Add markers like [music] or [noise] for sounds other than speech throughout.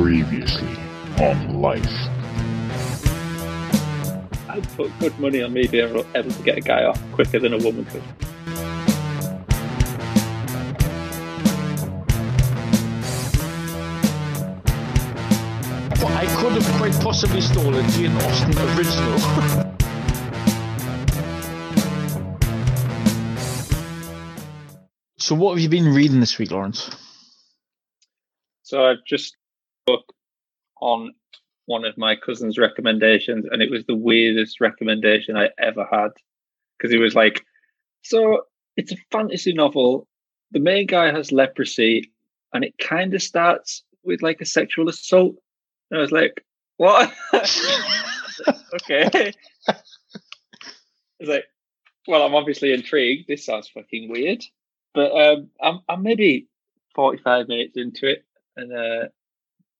Previously on Life. I'd put good money on me being able, able to get a guy off quicker than a woman could. But I could have quite possibly stolen Jane Austen original. [laughs] so what have you been reading this week, Lawrence? So I've just book on one of my cousin's recommendations, and it was the weirdest recommendation I ever had because he was like, "So it's a fantasy novel. The main guy has leprosy, and it kind of starts with like a sexual assault." And I was like, "What?" [laughs] okay. I was like, "Well, I'm obviously intrigued. This sounds fucking weird." But um, I'm I'm maybe 45 minutes into it, and uh,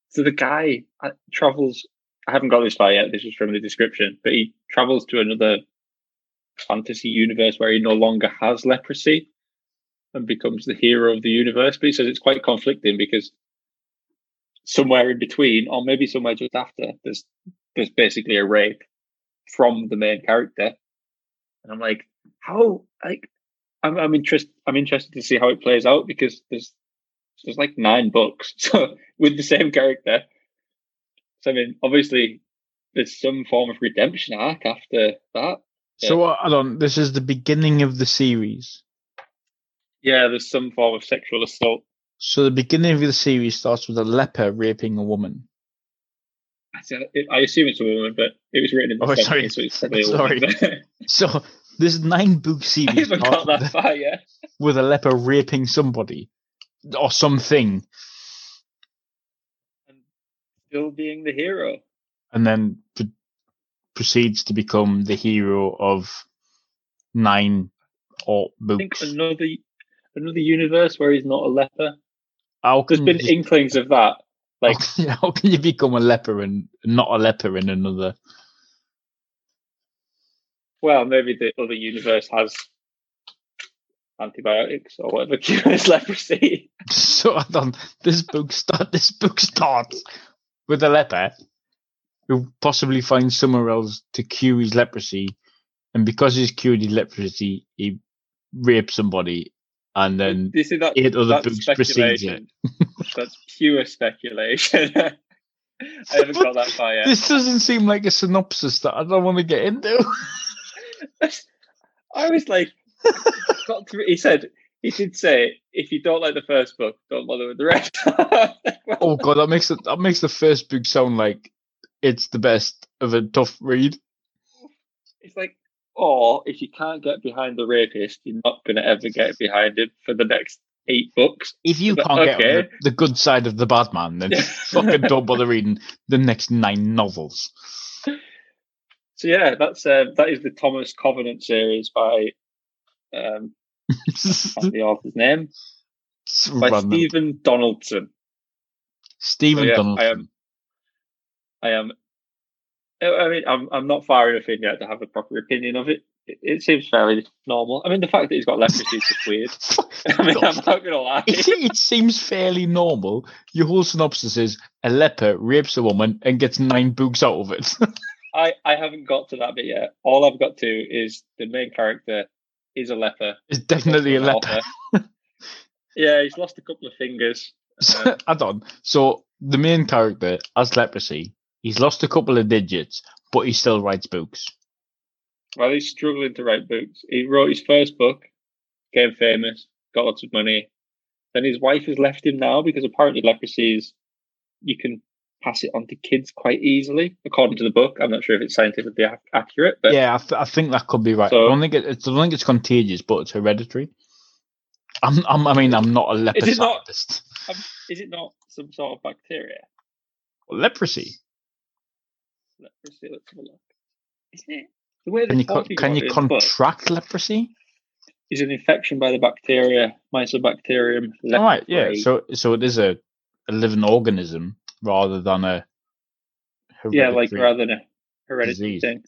so the guy uh, travels. I haven't got this far yet. This is from the description, but he travels to another fantasy universe where he no longer has leprosy and becomes the hero of the universe. But he says it's quite conflicting because somewhere in between, or maybe somewhere just after, there's there's basically a rape from the main character, and I'm like, how like I'm I'm interested I'm interested to see how it plays out because there's there's like nine books [laughs] so with the same character. So I mean, obviously, there's some form of redemption arc after that. So uh, hold on, this is the beginning of the series. Yeah, there's some form of sexual assault. So the beginning of the series starts with a leper raping a woman. I, I assume it's a woman, but it was written in the Oh, sorry. so it's probably Sorry. [laughs] So this nine book I series haven't got that far yet. with a leper raping somebody or something, And still being the hero. and then pr- proceeds to become the hero of nine or I think books. another another universe where he's not a leper. How There's been you, inklings of that. [laughs] Like how can- how can you become a leper and not a leper in another? Well, maybe the other universe has antibiotics or whatever [laughs] cures leprosy. [laughs] So I don't. This book start. [laughs] This book starts with a leper who possibly finds somewhere else to cure his leprosy, and because he's cured his leprosy, he rapes somebody, and then you see that? eight other books precedes [laughs] it. that's pure speculation. I haven't got that far yet. This doesn't seem like a synopsis that I don't want to get into. I was like, got to, he said, [laughs] he should say, if you don't like the first book, don't bother with the rest. [laughs] oh god, that makes it. That makes the first book sound like it's the best of a tough read. It's like, or if you can't get behind the rapist, you're not going to ever get behind him for the next eight books. If you But, can't get on the, the good side of the bad man, then [laughs] fucking don't bother reading the next nine novels. So yeah, that's uh, that is the Thomas Covenant series by um, the author's name by Random. Stephen Donaldson. Stephen So, yeah, Donaldson. I am. I am. I mean, I'm I'm not far enough in yet to have a proper opinion of it. It, it seems fairly normal. I mean, the fact that he's got leprosy is just [laughs] weird. [laughs] I mean, I'm not to lie. it, it seems fairly normal. Your whole synopsis is a leper rapes a woman and gets nine books out of it. [laughs] I I haven't got to that bit yet. All I've got to is the main character is a leper. it's definitely a leper. [laughs] yeah, he's lost a couple of fingers. So, um, [laughs] Hold on. So the main character has leprosy. He's lost a couple of digits, but he still writes books. While he's struggling to write books, he wrote his first book, became famous, got lots of money. Then his wife has left him now because apparently leprosy is you can pass it on to kids quite easily, according to the book. I'm not sure if it's scientifically ac- accurate, but yeah, I, th- I think that could be right. So- I don't think it, it's- I don't think it's contagious, but it's hereditary. I'm, I'm, I mean, I'm not a leper Is it not? um, is it not some sort of bacteria? Leprosy. Leprosy. Let's have a look. Isn't it? The way Can you co- can you the book contract leprosy? is an infection by the bacteria Mycobacterium leprae. All right, yeah. So so it is a, a living organism rather than a yeah, like rather than a hereditary disease. thing.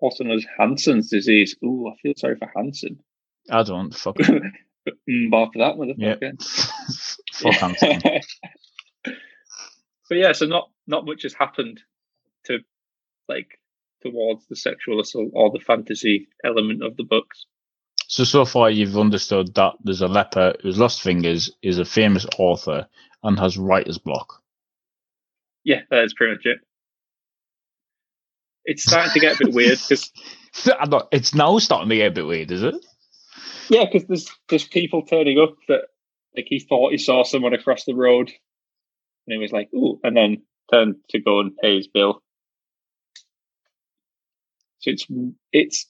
Also known as Hansen's disease. Ooh, I feel sorry for Hansen. I don't fuck. [laughs] mm, bar for that motherfucker. [laughs] fuck Hansen. but [laughs] but yeah, so not not much has happened to like towards the sexual assault or the fantasy element of the books. So so far you've understood that there's a leper who's lost fingers, is a famous author, and has writer's block. Yeah, that's pretty much it. It's starting to get a bit weird because [laughs] it's now starting to get a bit weird, is it? yeah, because there's there's people turning up that like he thought he saw someone across the road, and he was like, "Ooh," and then turned to go and pay his bill. So it's it's.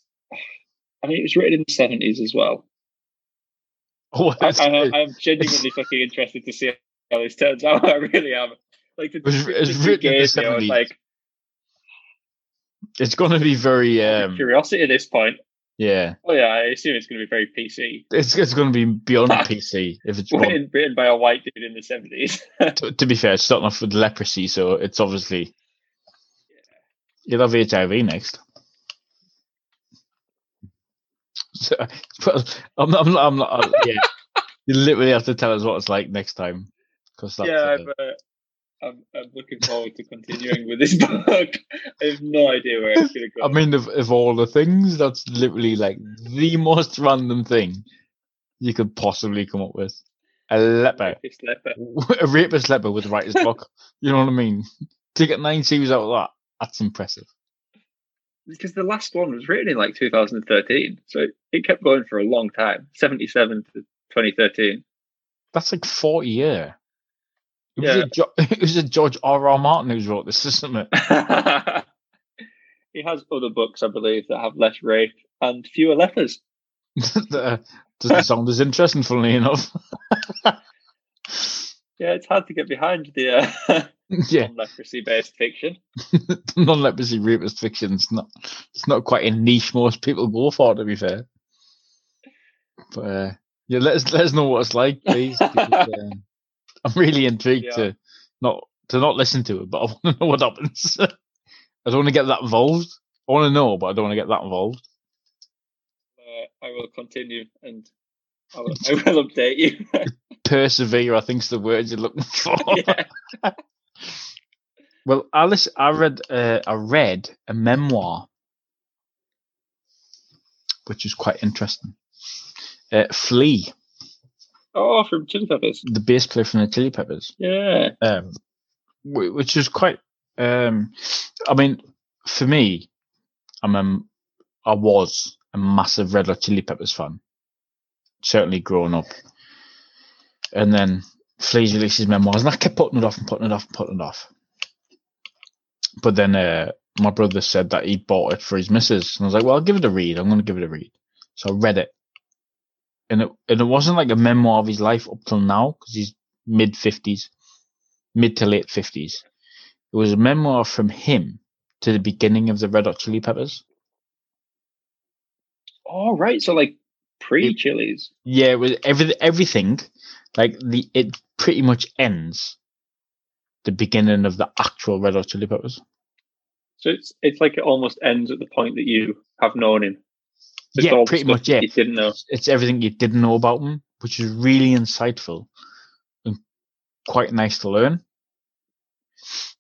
I mean, it was written in the seventies as well. [laughs] Oh, I, I, I'm genuinely fucking interested to see how this turns out. [laughs] I really am. Like the, was- the, it was the written in the gave me, I was 70s. like it's going to be very um, curiosity at this point. yeah. Oh yeah, I assume it's going to be very PC. It's it's going to be beyond [laughs] PC if it's. Written, written by a white dude in the seventies. [laughs] to, to be fair, it's starting off with leprosy, so it's obviously you'll have HIV next. So, but I'm not, I'm not, I'm not uh, yeah. [laughs] You literally have to tell us what it's like next time, because that's yeah, uh, uh, I'm, I'm looking forward to continuing with this [laughs] book. I have no idea where it's going to go. I mean, of, of all the things, that's literally like the most random thing you could possibly come up with. A leper, This leper. [laughs] a rapist leper with writer's block. [laughs] You know what I mean? To get nine series out of that, that's impressive. because the last one was written in like 2013, so it, it kept going for a long time, 77 to 2013. That's like 40 year. It was, Yeah. a jo- [laughs] it was a George R. R. Martin who's wrote this, isn't it? [laughs] he has other books, I believe, that have less rape and fewer lepers. [laughs] that uh, doesn't sound as interesting, funnily enough. Yeah, it's hard to get behind the uh, yeah, leprosy-based fiction. non leprosy rapist fiction. It's not, it's not quite a niche most people go for, to be fair. But uh, yeah, let us let us know what it's like, please. because, um, [laughs] I'm really intrigued Yeah. to not to not listen to it, but I [laughs] want to know what happens. [laughs] I don't want to get that involved. I want to know, but I don't want to get that involved. Uh, I will continue and I will, I will update you. Persevere, I think's the word you're looking for. yeah. Well, Alice, I read uh, I read a memoir, which is quite interesting. Uh, Flea, Oh, from Chili Peppers. the bass player from the Chili Peppers, Yeah. um, which is quite. Um, I mean, for me, I'm a, I was a massive Red Hot Chili Peppers fan. Certainly growing up, and then Flea's released his memoirs, and I kept putting it off and putting it off and putting it off. But then uh, my brother said that he bought it for his missus, and I was like, "Well, I'll give it a read. I'm going to give it a read." So I read it, and it and it wasn't like a memoir of his life up till now because he's mid fifties, mid to late fifties. It was a memoir from him to the beginning of the Red Hot Chili Peppers. Oh, right. So, like, pre chilies. Yeah, it was every, everything. Like the it pretty much ends the beginning of the actual Red Hot Chili Peppers. So it's it's like it almost ends at the point that you have known him. It's yeah, pretty much. Yeah, You didn't know. it's everything you didn't know about them, which is really insightful and quite nice to learn.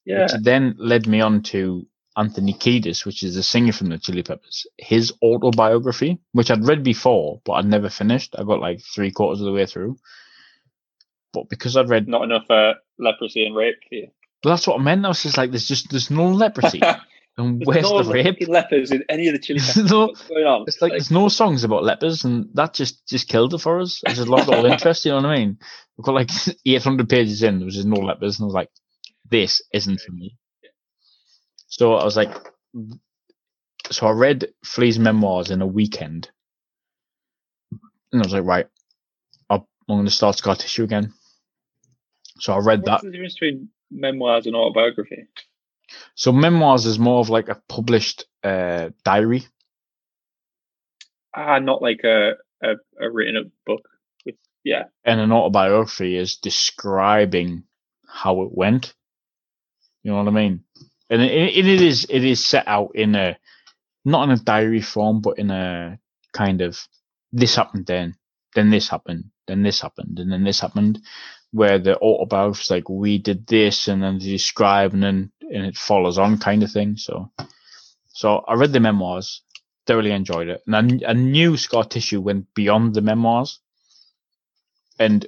Yeah. Which then led me on to Anthony Kiedis, which is the singer from the Chili Peppers, his autobiography, which I'd read before, but I'd never finished. I got like three quarters of the way through. But because I'd read, Not enough uh, leprosy and rape for you. well, that's what I meant. I was just like, there's just there's no leprosy, [laughs] and There's where's no the rape? lepers in any of the chili [laughs] peppers. No, What's going on? It's like, there's no songs about lepers, and that just just killed it for us. It's just lost all interest. You know what I mean? We've got like [laughs] 800 pages in. There was just no lepers, and I was like, "This isn't for me." So I was like, so I read Flea's memoirs in a weekend, and I was like, right, I'll, I'm going to start Scar Tissue again. So I read that. What's the difference between memoirs and autobiography? So memoirs is more of like a published uh, diary. Ah, not like a, a, a written up book. With, yeah. and an autobiography is describing how it went. You know what I mean? And it, it, it is it is set out in a not in a diary form, but in a kind of this happened then, then this happened, then this happened, and then this happened, where the autobiography is like we did this, and then they describe, and then and it follows on kind of thing. So, so I read the memoirs, thoroughly enjoyed it, and I, I knew Scar Tissue went beyond the memoirs, and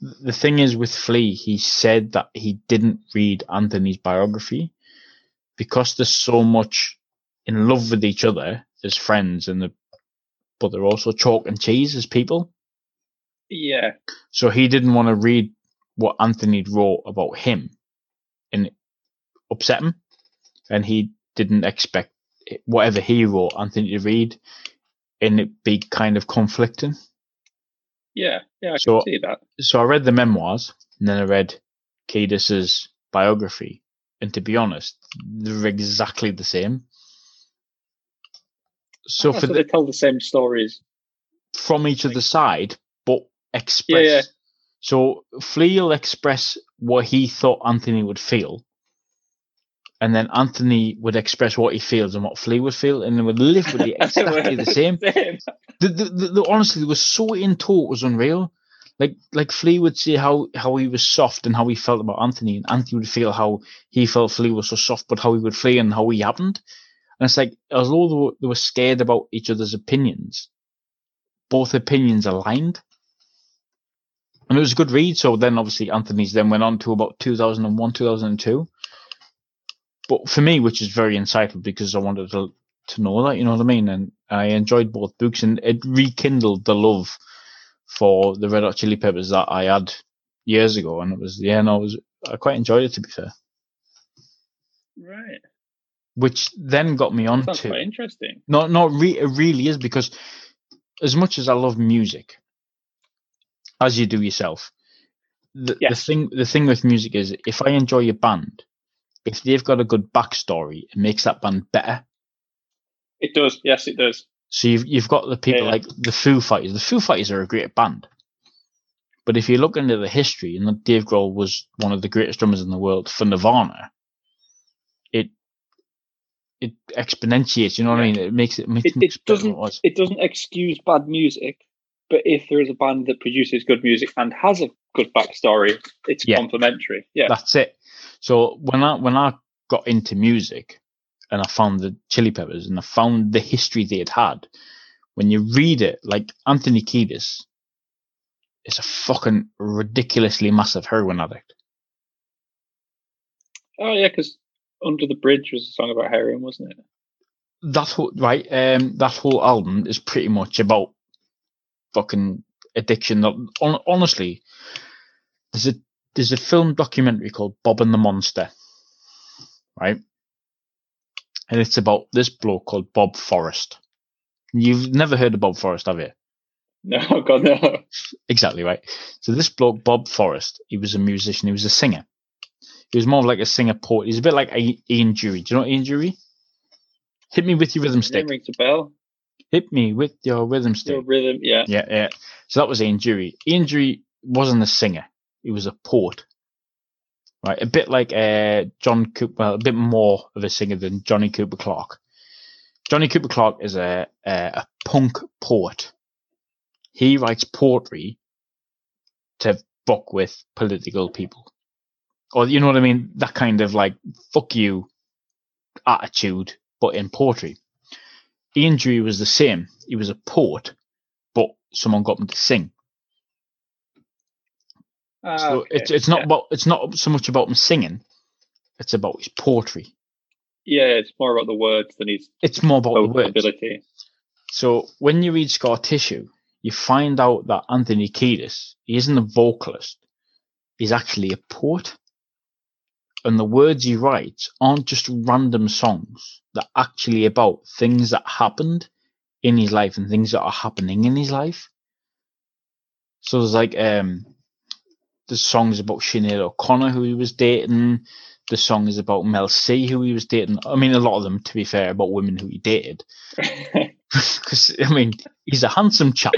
the thing is with Flea, he said that he didn't read Anthony's biography because there's so much in love with each other as friends and the, but they're also chalk and cheese as people. Yeah. So he didn't want to read what Anthony wrote about him and upset him. And he didn't expect whatever he wrote Anthony to read and it be kind of conflicting. Yeah. Yeah. I So- can see that. so I read the memoirs and then I read Kiedis's biography. And to be honest, they're exactly the same. So Oh, for so the, they tell the same stories. from each other side, express. Yeah, yeah. So Flea will express what he thought Anthony would feel, and then Anthony would express what he feels and what Flea would feel, and they would literally [laughs] exactly the same. Same. The, the, the, the, honestly, they were so into it, it was unreal. Like like Flea would say how how he was soft and how he felt about Anthony, and Anthony would feel how he felt Flea was so soft, but how he would feel and how he happened. And it's like although they were, they were scared about each other's opinions, both opinions aligned. And it was a good read. So then obviously Anthony's then went on to about 2001, 2002. But for me, which is very insightful because I wanted to, to know that, you know what I mean? And I enjoyed both books and it rekindled the love for the Red Hot Chili Peppers that I had years ago. And it was, yeah, no, it was, I quite enjoyed it to be fair. Right. Which then got me on Sounds to, quite interesting. No, no, re- it really is because as much as I love music, as you do yourself, the, the thing the thing with music is if I enjoy a band, if they've got a good backstory, it makes that band better. It does. Yes, it does. So you've you've got the people Yeah. like the Foo Fighters. The Foo Fighters are a great band, but if you look into the history, and Dave Grohl was one of the greatest drummers in the world for Nirvana, it it exponentiates. You know what I mean? It makes it makes It, it doesn't. it. It doesn't excuse bad music, but if there is a band that produces good music and has a good backstory, it's Yeah. complementary. Yeah. That's it. So when I when I got into music and I found the Chili Peppers and I found the history they had had, when you read it, like Anthony Kiedis is a fucking ridiculously massive heroin addict. Oh yeah, because Under the Bridge was a song about heroin, wasn't it? That whole right, um, that whole album is pretty much about fucking addiction. Hon- Honestly, there's a there's a film documentary called Bob and the Monster, right? And it's about this bloke called Bob Forrest. You've never heard of Bob Forrest, have you? No, [laughs] God no. Exactly right. So this bloke, Bob Forrest, he was a musician. He was a singer. He was more like a singer poet. He's a bit like Ian Dury. Do you know Ian Dury? Hit me with your rhythm stick. rings a bell. Hit me with your rhythm stick. Your rhythm, yeah. Yeah, yeah. So that was Ian Dury. Ian Dury wasn't a singer; he was a poet, right? A bit like uh, John Cooper, well, a bit more of a singer than Johnny Cooper Clarke. Johnny Cooper Clarke is a a, a punk poet. He writes poetry to fuck with political people, or you know what I mean? That kind of like fuck you attitude, but in poetry. Ian Dury was the same. He was a poet, but someone got him to sing. Ah, So okay, it's it's not yeah. about it's not so much about him singing. It's about his poetry. Yeah, it's more about the words than his It's more about the words. ability. So when you read Scar Tissue, you find out that Anthony Kiedis, he isn't a vocalist. He's actually a poet. And the words he writes aren't just random songs. They're actually about things that happened in his life and things that are happening in his life. So there's like um there's songs about Sinead O'Connor who he was dating. The song is about Mel C who he was dating. I mean a lot of them to be fair about women who he dated [laughs] [laughs] because I mean he's a handsome chap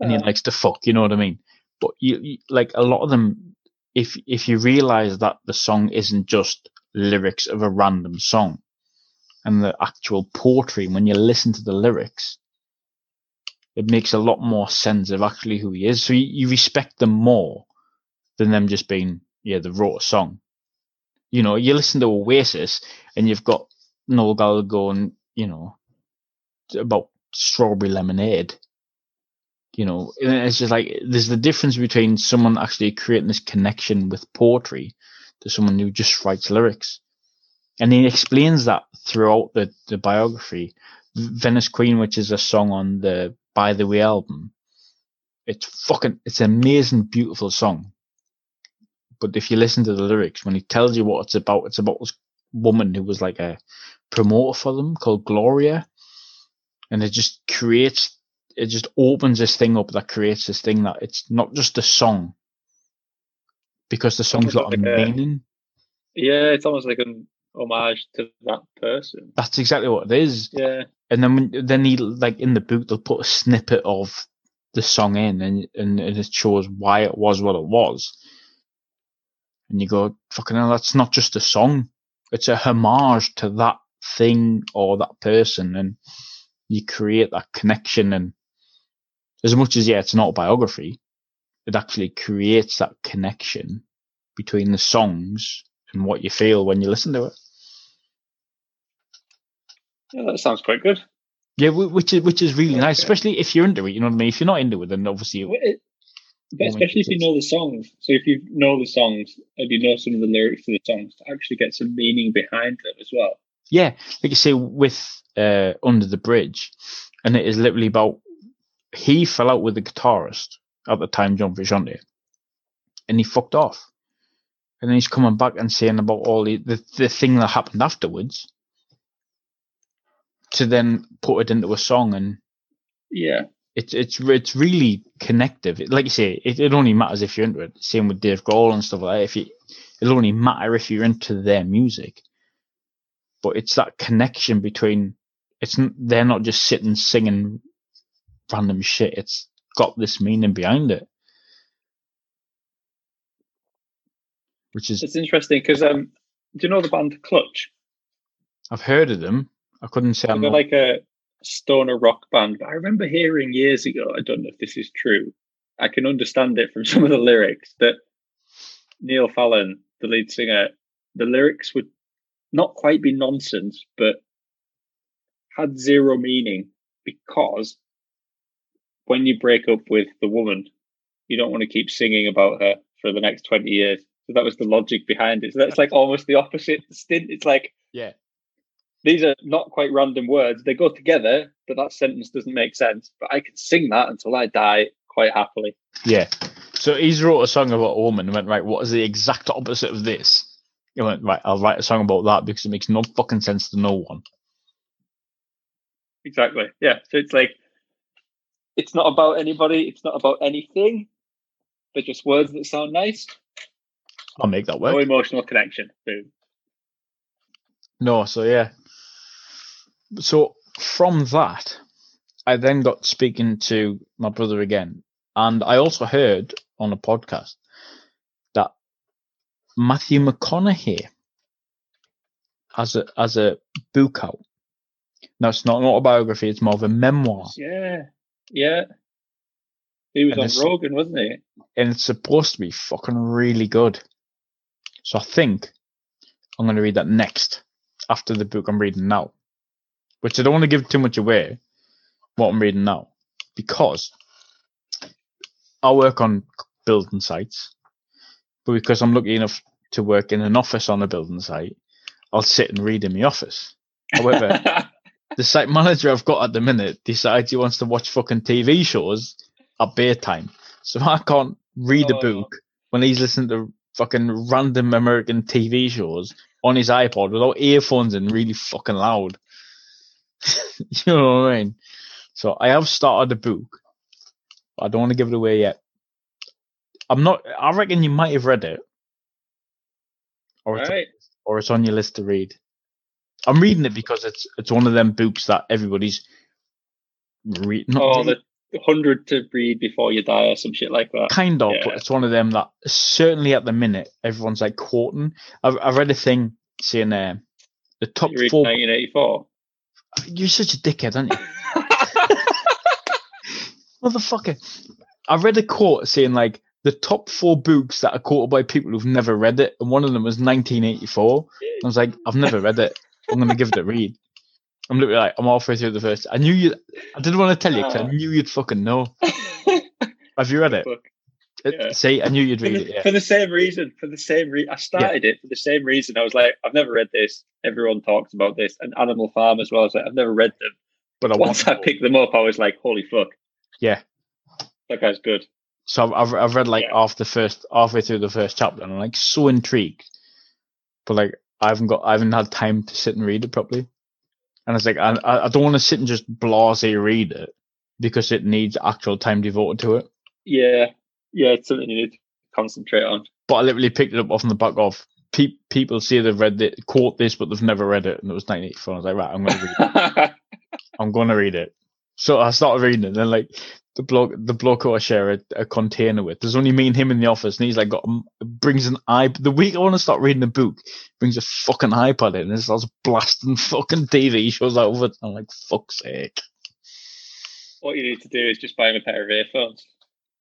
and he Uh, likes to fuck. You know what I mean? But you, you like a lot of them. If if you realize that the song isn't just lyrics of a random song, and the actual poetry, when you listen to the lyrics, it makes a lot more sense of actually who he is. So you, you respect them more than them just being, yeah, they wrote a song. You know, you listen to Oasis and you've got Noel Gallagher going, you know, about strawberry lemonade. You know, it's just like there's the difference between someone actually creating this connection with poetry to someone who just writes lyrics. And he explains that throughout the, the biography. Venice Queen, which is a song on the By the Way album, it's fucking, it's an amazing, beautiful song. But if you listen to the lyrics, when he tells you what it's about, it's about this woman who was like a promoter for them called Gloria. And it just creates, it just opens this thing up that creates this thing that it's not just a song because the song's got a Like a- meaning. Yeah, it's almost like an homage to that person. That's exactly what it is. Yeah. And then when, then he like in the book they'll put a snippet of the song in and, and and it shows why it was what it was. And you go, fucking hell, that's not just a song. It's a homage to that thing or that person and you create that connection and as much as yeah, it's an autobiography, it actually creates that connection between the songs and what you feel when you listen to it. Yeah, that sounds quite good. Yeah, which is which is really nice, Okay. especially if you're into it. You know what I mean? If you're not into it, then obviously it- But especially if you know the songs. So if you know the songs and you know some of the lyrics to the songs, to actually get some meaning behind them as well. yeah, like you say with uh, Under the Bridge, and it is literally about he fell out with the guitarist at the time, John Frusciante, and he fucked off, and then he's coming back and saying about all the the, the thing that happened afterwards, to then put it into a song and Yeah. it's it's it's really connective. It- Like you say, it, it only matters if you're into it. Same with Dave Grohl and stuff like that. If you, it'll only matter if you're into their music. But it's that connection between. It's they're not just sitting singing random shit. It's got this meaning behind it, which is It's interesting because um, do you know the band Clutch? I've heard of them. I couldn't say They're like a stoner rock band. But I remember hearing years ago, I don't know if this is true. I can understand it from [laughs] some of the lyrics that Neil Fallon, the lead singer, the lyrics would not quite be nonsense, but had zero meaning because when you break up with the woman, you don't want to keep singing about her for the next 20 years. So that was the logic behind it. So that's like almost the opposite stint. It's like, yeah. these are not quite random words. They go together, but that sentence doesn't make sense. But I can sing that until I die quite happily. Yeah. So he's wrote a song about a woman and went, right, what is the exact opposite of this? He went, right, I'll write a song about that because it makes no fucking sense to no one. Exactly. Yeah. So it's like, it's not about anybody. It's not about anything. They're just words that sound nice. I'll make that work. No emotional connection. Boom. No, so yeah. So from that, I then got speaking to my brother again. And I also heard on a podcast that Matthew McConaughey has a has a book out. Now it's not an autobiography, it's more of a memoir. Yeah. Yeah. He was And on Rogan, wasn't he? and it's supposed to be fucking really good. So I think I'm going to read that next after the book I'm reading now, which I don't want to give too much away. What I'm reading now, because I work on building sites, but because I'm lucky enough to work in an office on a building site, I'll sit and read in my office. However, [laughs] the site manager I've got at the minute decides he wants to watch fucking TV shows at bedtime. So I can't read a Oh. book when he's listening to fucking random American TV shows on his iPod without earphones and really fucking loud. [laughs] you know what I mean? So I have started a book. But I don't want to give it away yet. I'm not I reckon you might have read it. Or it's, right. or it's on your list to read. I'm reading it because it's it's one of them books that everybody's read. Not Oh, the hundred to read before you die or some shit like that. kind of, yeah. but it's one of them that certainly at the minute everyone's like quoting. I've I read a thing saying uh, the top You read four. 1984. You're such a dickhead, aren't you? [laughs] [laughs] Motherfucker. I read a quote saying like the top four books that are quoted by people who've never read it, and one of them was 1984. I was like, I've never read it. I'm gonna give it a read. I'm literally like, I'm halfway through the first. I knew you. I didn't want to tell you because I knew you'd fucking know. [laughs] Have you read it? It- uh, Yeah. See, I knew you'd For read the, it. Yeah. for the same reason. For the same reason, I started it for the same reason. I was like, I've never read this. Everyone talks about this, and Animal Farm as well. I was like, I've never read them. But I Once I picked them up, I was like, holy fuck, Yeah. that guy's good. So I've, I've I've read like Yeah. half the first halfway through the first chapter, and I'm like so intrigued, but like I haven't got I haven't had time to sit and read it properly, and it's like I I don't want to sit and just blase read it because it needs actual time devoted to it. Yeah, yeah, it's something you need to concentrate on. But I literally picked it up off the back of pe- people say they've read it, quote this, but they've never read it, and it was 1984. I was like, right, I'm gonna read it. [laughs] I'm gonna read it. So I started reading it, and then like the bloke, the bloke who I share a, a container with, there's only me and him in the office, and he's like got brings an iP. The week I want to start reading a book, brings a fucking iPad in, and starts blasting fucking TV shows out of it. I'm like, fuck's sake. what you need to do is just buy him a pair of earphones.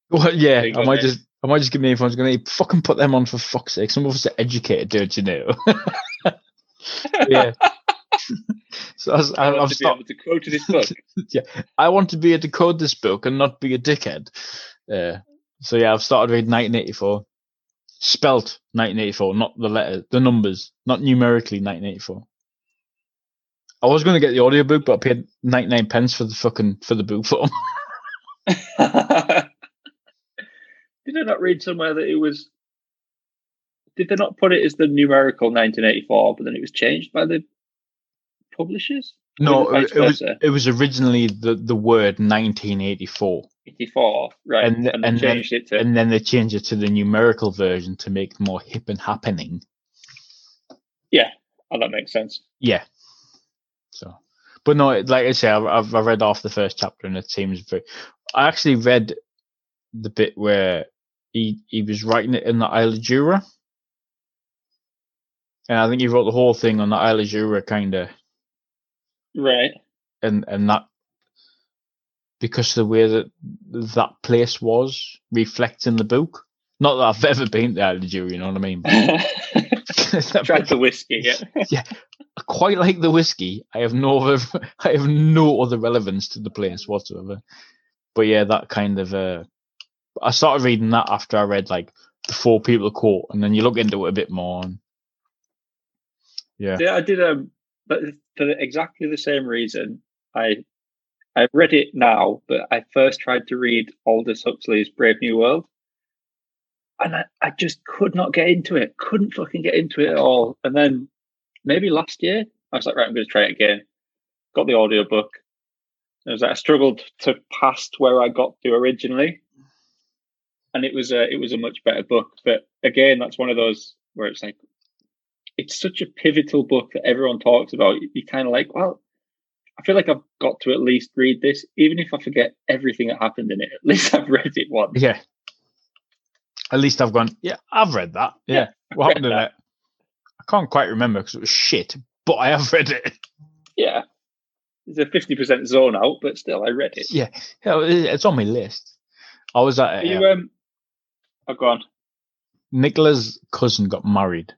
Well, yeah, I might just, I might just give me earphones. Going to fucking put them on for fuck's sake. Some of us are educated, don't you know? [laughs] yeah. [laughs] [laughs] so I was, I, I I've want to be able to quote this book. [laughs] yeah, I want to be able to code this book and not be a dickhead. Uh, so yeah, I've started reading 1984. Spelt 1984, not the letter, the numbers, not numerically 1984. I was going to get the audiobook, but I paid 99 pence for the fucking, for the book form. [laughs] Did I not read somewhere that it was? Did they not put it as the numerical 1984, but then it was changed by the publishers? no, it, it was, it was originally the, the word 1984. 84, right? And- And, then and then- it to And then they changed it to the numerical version to make it more hip and happening. Yeah, oh, that makes sense. Yeah. So, but no, like I say, I've, I've read off the first chapter and it seems very. I actually read the bit where he he was writing it in the Isle of Jura, and I think he wrote the whole thing on the Isle of Jura, kind of, Right. and and that because the way that that place was reflects in the book. Not that I've [laughs] ever been to Isle you know what I mean? [laughs] Tried the whiskey, yeah. [laughs] I quite like the whiskey. I have no other, I have no other relevance to the place whatsoever. But yeah, that kind of uh I started reading that after I read like the four people quote, and then you look into it a bit more. And, yeah, Yeah, I did. Um, but for exactly the same reason, I I read it now, but I first tried to read Aldous Huxley's Brave New World, and I, I just could not get into it. Couldn't fucking get into it at all. And then maybe last year, I was like, right, I'm going to try it again. Got the audiobook. I was like, I struggled to past where I got to originally, and it was a it was a much better book. But again, that's one of those where it's like it's such a pivotal book that everyone talks about. You kind of like, well, I feel like I've got to at least read this, even if I forget everything that happened in it. At [laughs] least I've read it once. yeah. At least I've gone. Yeah, I've read that. Yeah, [laughs] Yeah, what happened in it? I can't quite remember because it was shit, but I have read it. Yeah, it's a fifty percent zone out, but still, I read it. Yeah, yeah, it's on my list. I was at Are uh, you um? Oh, go on. Nicola's cousin got married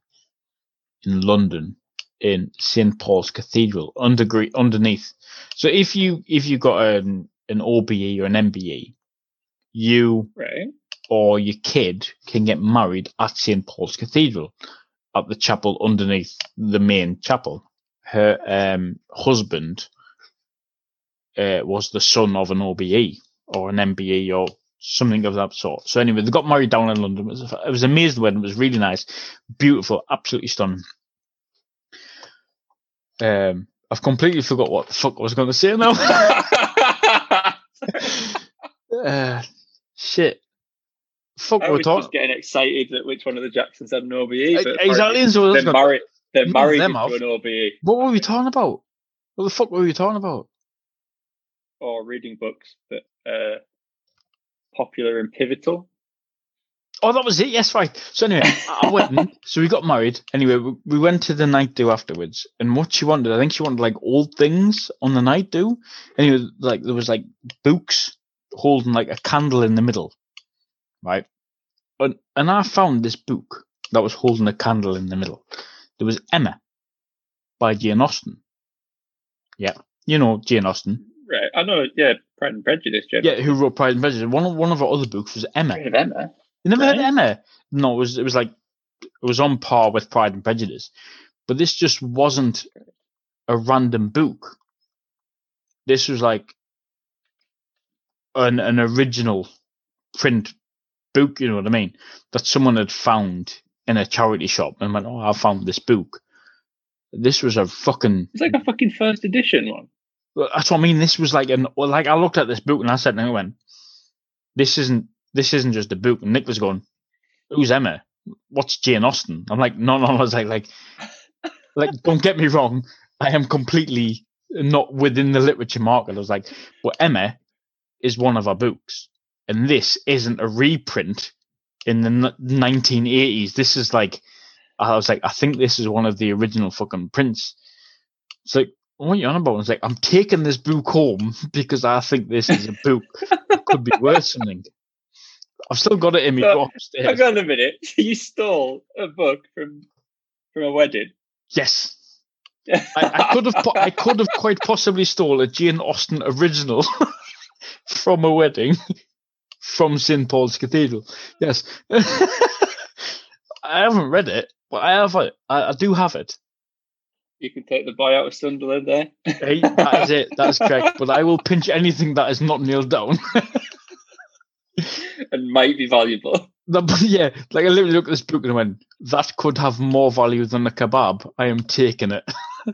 in London in St Paul's Cathedral under, underneath. So if you if you got an an OBE or an MBE, you Right. or your kid can get married at St Paul's Cathedral at the chapel underneath the main chapel. Her um, husband uh, was the son of an OBE or an MBE or something of that sort. So anyway, they got married down in London. It was, it was amazing wedding. It was really nice, beautiful, absolutely stunning. Um, I've completely forgot what the fuck I was going to say now. [laughs] uh, shit. Fuck, I we're talking. just getting excited that which one of the Jacksons had an OBE. But Exactly. So They're gonna- married. They're married them into an OBE What were we talking about? What the fuck were we talking about? or reading books that uh popular and pivotal. Oh, that was it. Yes, right. So anyway, [laughs] I went. so we got married. Anyway, we, we went to the night do afterwards, and what she wanted, I think she wanted like old things on the night do. Anyway, like there was like books, holding like a candle in the middle, right? And and I found this book that was holding a candle in the middle. There was Emma by Jane Austen. Yeah, you know Jane Austen. Right. I know. Yeah, Pride and Prejudice. Jim. Yeah, who wrote Pride and Prejudice? One of one of her other books was Emma. Emma. You never heard of Emma? No, it was it was like it was on par with Pride and Prejudice, but this just wasn't a random book. This was like an an original print book. You know what I mean? That someone had found in a charity shop and went, "Oh, I found this book." This was a fucking. It's like a fucking first edition one. That's what I mean. This was like an like I looked at this book and I said, and I went, "This isn't this isn't just a book." And Nick was going, "Who's Emma? What's Jane Austen?" I'm like, "No, no." [laughs] I was like, like, like, don't get me wrong. I am completely not within the literature market. I was like, "Well, Emma is one of our books, and this isn't a reprint in the 1980s. This is like." I was like, I think this is one of the original fucking prints. It's like, what are you on about? It's like, I'm taking this book home because I think this is a book that could be worth something. I've still got it in my So. Hang on a minute. [laughs] You stole a book from from a wedding. Yes. I, I could have po- I could have quite possibly stole a Jane Austen original [laughs] from a wedding from St Paul's Cathedral. Yes. [laughs] I haven't read it, but I have it. I, I do have it. You can take the boy out of Sunderland there. Hey, that is it. That's correct. But I will pinch anything that is not nailed down. [laughs] and might be valuable. Yeah, like I literally looked at this book and went, that could have more value than a kebab. I am taking it. [laughs]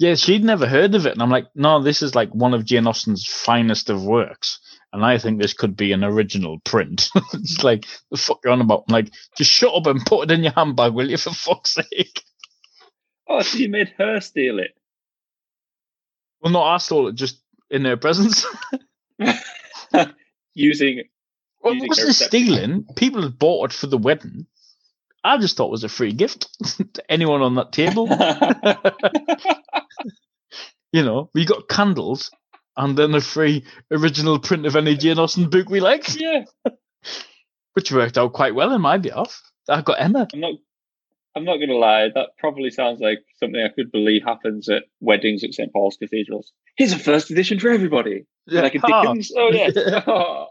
yeah, she'd never heard of it. And I'm like, no, this is like one of Jane Austen's finest of works. And I think this could be an original print. [laughs] it's like, the fuck you on about? I'm like, just shut up and put it in your handbag, will you, for fuck's sake? Oh, so you made her steal it? Well, not I stole it just in their presence. [laughs] Using Well, it wasn't stealing. People had bought it for the wedding. I just thought it was a free gift [laughs] to anyone on that table. [laughs] you know, we got candles and then a free original print of any Jane Austen book we like. yeah. which worked out quite well in my behalf. I got Emma. I'm not. I'm not going to lie. That probably sounds like something I could believe happens at weddings at St Paul's cathedrals. Here's a first edition for everybody. Yeah. Like a Dickens. Oh [laughs] yeah. Oh.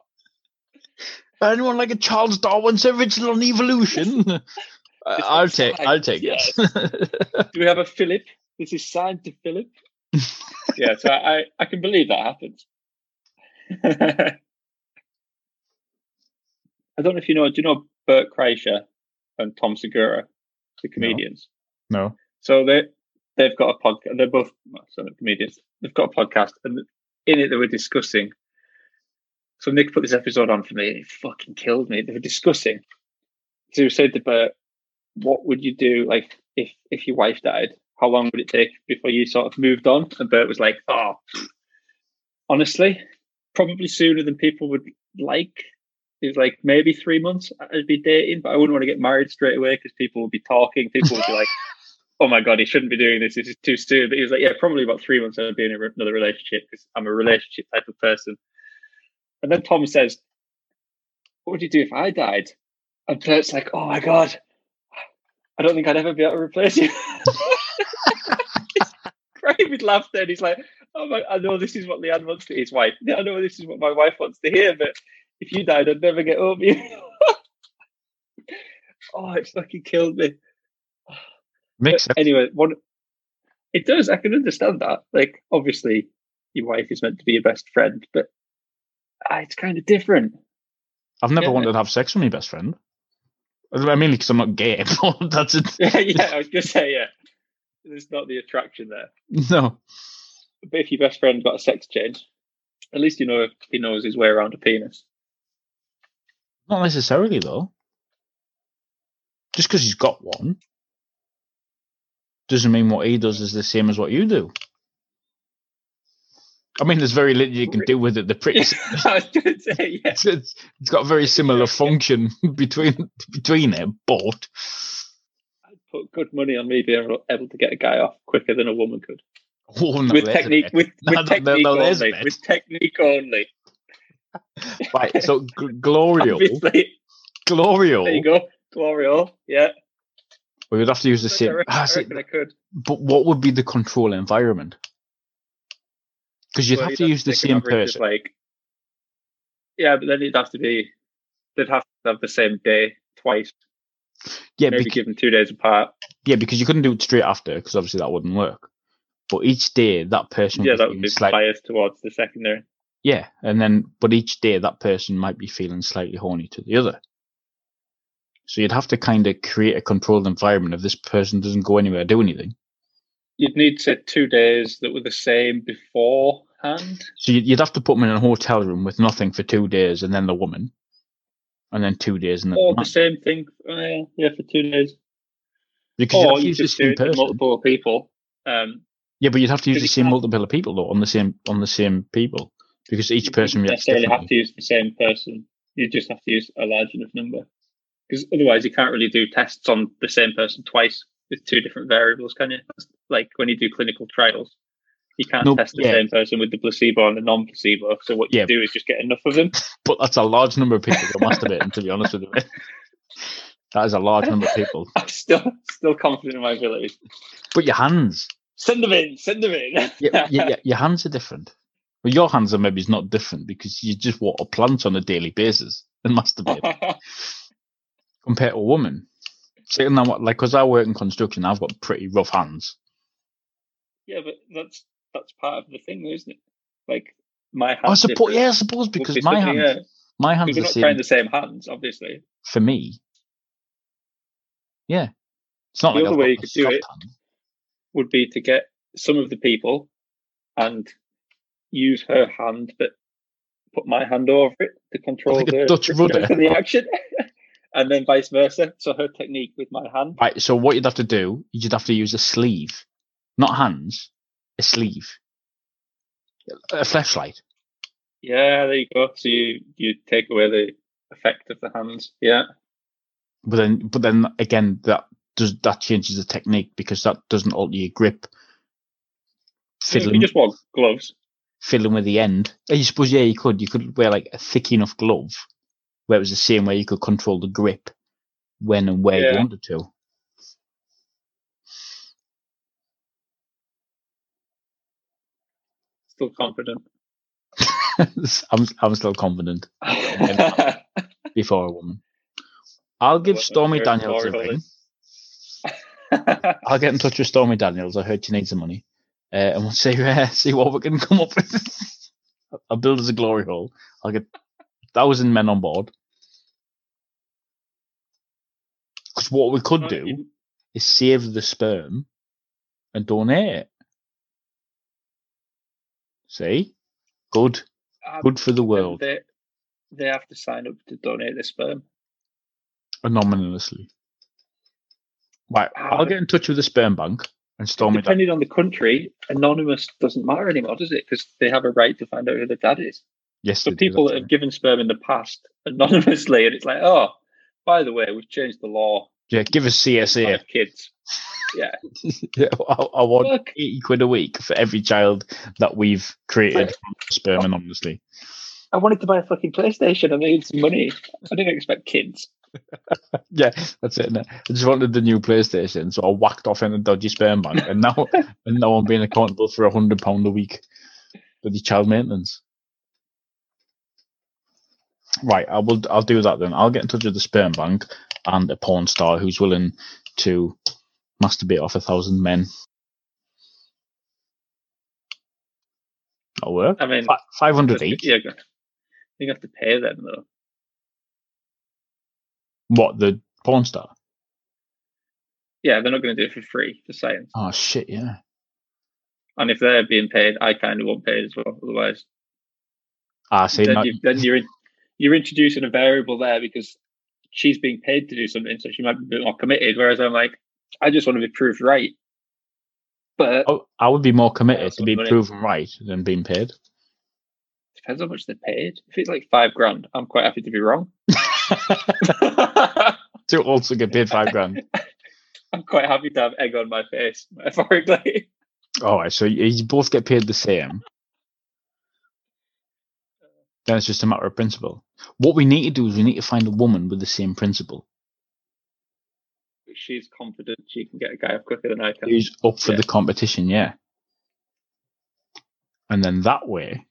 anyone like a Charles Darwin's original on evolution? I'll take. I'll take Yes. it. [laughs] Do we have a Philip? This is signed to Philip. [laughs] yeah, so I, I can believe that happens. I don't know if you know. Do you know Bert Kreischer and Tom Segura, the comedians? no. So they they've got a podcast. They're both well, so they're comedians. They've got a podcast, and in it they were discussing. So Nick put this episode on for me, and it fucking killed me. They were discussing. So he said to Bert, "What would you do, like if if your wife died? How long would it take before you sort of moved on?" And Bert was like, "Oh, honestly, probably sooner than people would like." Was like maybe three months I'd be dating, but I wouldn't want to get married straight away because people would be talking. People would be like, [laughs] oh my god, he shouldn't be doing this. This is too soon. But he was like, yeah, probably about three months I'd be in another relationship because I'm a relationship type of person. And then Tom says, what would you do if I died? And Bert's like, oh my god, I don't think I'd ever be able to replace you. [laughs] Crying with laughter, and he's like, oh my, I know this is what LeeAnn wants to his wife. I know this is what my wife wants to hear, but if you died, I'd never get over you. [laughs] oh, it's fucking killed me. Makes sense. Anyway, what it does, I can understand that. Like, obviously, your wife is meant to be your best friend, but ah, it's kind of different. I've never Yeah. wanted to have sex with my best friend. I mean, because I'm not gay. [laughs] That's it. [laughs] Yeah, yeah. I was gonna say, yeah. There's not the attraction there. No. But if your best friend got a sex change, at least you know he knows his way around a penis. Not necessarily, though. Just because he's got one doesn't mean what he does is the same as what you do. I mean, there's very little you can do with it. The pretty, [laughs] I was gonna say, yeah. [laughs] it's, it's got a very similar [laughs] function between between it, but I'd put good money on me being able- to get a guy off quicker than a woman could. oh, no, with technique, with, No, with no, technique only. With technique only. [laughs] right. So G- Glorio, Obviously, Glorio, there you go. Glorio. Yeah. we would have to use the I same. reckon, Ah, I reckon I could. but what would be the control environment? Because you'd Well, have to use the same person. Like, yeah, but then it'd have to be. They'd have to have the same day twice. Yeah, maybe bec- give them two days apart. yeah, because you couldn't do it straight after, because obviously that wouldn't work. But each day, that person Yeah, be that would be slight- biased towards the secondary. Yeah, and then but each day that person might be feeling slightly horny to the other. So you'd have to kind of create a controlled environment if this person doesn't go anywhere do anything. You'd need to two days that were the same beforehand. So you'd have to put them in a hotel room with nothing for two days, and then the woman, and then two days, and then Or the the same thing, uh, yeah, yeah, for two days. because you'd Or have to you use the could do same it person. multiple people. Um, Yeah, but you'd have to use the same multiple of people though on the same on the same people because each person wouldn't necessarily have to use the same person. You just have to use a large enough number. Because otherwise, you can't really do tests on the same person twice with two different variables, can you? Like when you do clinical trials, you can't No, test the yeah. same person with the placebo and the non-placebo. So what you Yeah. do is just get enough of them. [laughs] But that's a large number of people masturbating. To be honest with you, [laughs] that is a large number of people. [laughs] I'm still still confident in my abilities. But your hands, Send them in. Send them in. yeah, yeah, yeah, your hands are different. Well, your hands are maybe not different because you just water plants on a daily basis and masturbate [laughs] compared to a woman. Sitting there, like, because I work in construction, I've got pretty rough hands. yeah, but that's that's part of the thing, though, isn't it? Like my hands. I suppose, yeah, I suppose because be my hands, yeah. my hands are we're not same trying the same hands, obviously. for me. Yeah, it's not The like other I've way you could do it- hand. Would be to get some of the people and use her hand, but put my hand over it to control Like the Dutch [laughs] rudder. the action, [laughs] and then vice versa. So her technique with my hand. Right, so what you'd have to do, you'd have to use a sleeve, not hands, a sleeve, a Fleshlight. Yeah, there you go. So you you take away the effect of the hands. Yeah. But then, but then again, that does that changes the technique because that doesn't alter your grip. Fiddling, you just want gloves. Fiddling with the end. I suppose yeah, you could. You could wear like a thick enough glove where it was the same way you could control the grip when and where you wanted to. Still confident. [laughs] I'm I'm still confident [laughs] before a woman. I'll give Stormy Daniels a ring. I'll get in touch with Stormy Daniels. I heard she needs the money, uh, and we'll see uh, [laughs] see what we can come up with. [laughs] I'll build us a glory hole. I'll get thousand men on board. Because what we could do is save the sperm and donate it. See, good, good for the world, They, they have to sign up to donate their sperm. anonymously. Right, I'll get in touch with the sperm bank and Stormy. Depending on the country, anonymous doesn't matter anymore, does it? Because they have a right to find out who the dad is. Yes, So do, people that have given sperm in the past anonymously, and it's like, oh, by the way, we've changed the law. yeah. Give us CSA. Kids. Yeah. [laughs] Yeah, I, I want Look, 80 quid a week for every child that we've created from sperm anonymously. I wanted to buy a fucking PlayStation. I needed some money. I didn't expect kids. [laughs] Yeah, that's it. I just wanted the new PlayStation, so I whacked off in a dodgy sperm bank, and now [laughs] and now I'm being accountable for a hundred pound a week for the child maintenance. Right, I will. I'll do that then. I'll get in touch with the sperm bank and a porn star who's willing to masturbate off a thousand men. That'll work. I mean, Five hundred each. yeah, you have to pay them though. What the porn star? Yeah, they're not going to do it for free for science. Oh shit! Yeah. And if they're being paid, I kind of won't pay as well. Otherwise, Ah, see, then, you, then you're in, you're introducing a variable there because she's being paid to do something, so she might be a bit more committed. Whereas I'm like, I just want to be proved right. But I, I would be more committed to be money- proven right than being paid. depends how much they're paid. If it's like five grand, I'm quite happy to be wrong. [laughs] [laughs] to also get paid five grand. [laughs] I'm quite happy to have egg on my face, metaphorically. All right, so you, both get paid the same, then it's just a matter of principle. What we need to do is we need to find a woman with the same principle She's confident she can get a guy off quicker than I can. who's up for Yeah. the competition, yeah. And then that way,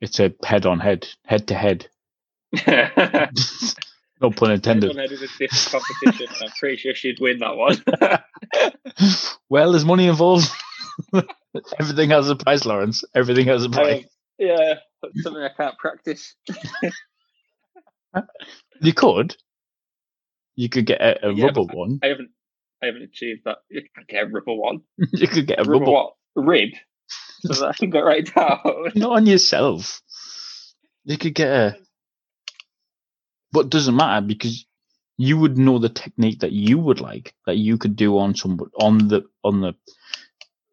it's a head on head, head to head. No pun intended. A competition. I'm pretty sure she'd win that one. [laughs] well, there's money involved. [laughs] Everything has a price, Lawrence. Everything has a price. Um, yeah, something I can't practice. [laughs] You could. You could get a, a Yeah, rubber one. I haven't, I haven't achieved that. You can't get a rubber one. You could get a rubber rubber what? Rib. So that I can go right down. not on yourself. You could get a. But it doesn't matter because you would know the technique that you would like that you could do on some on the on the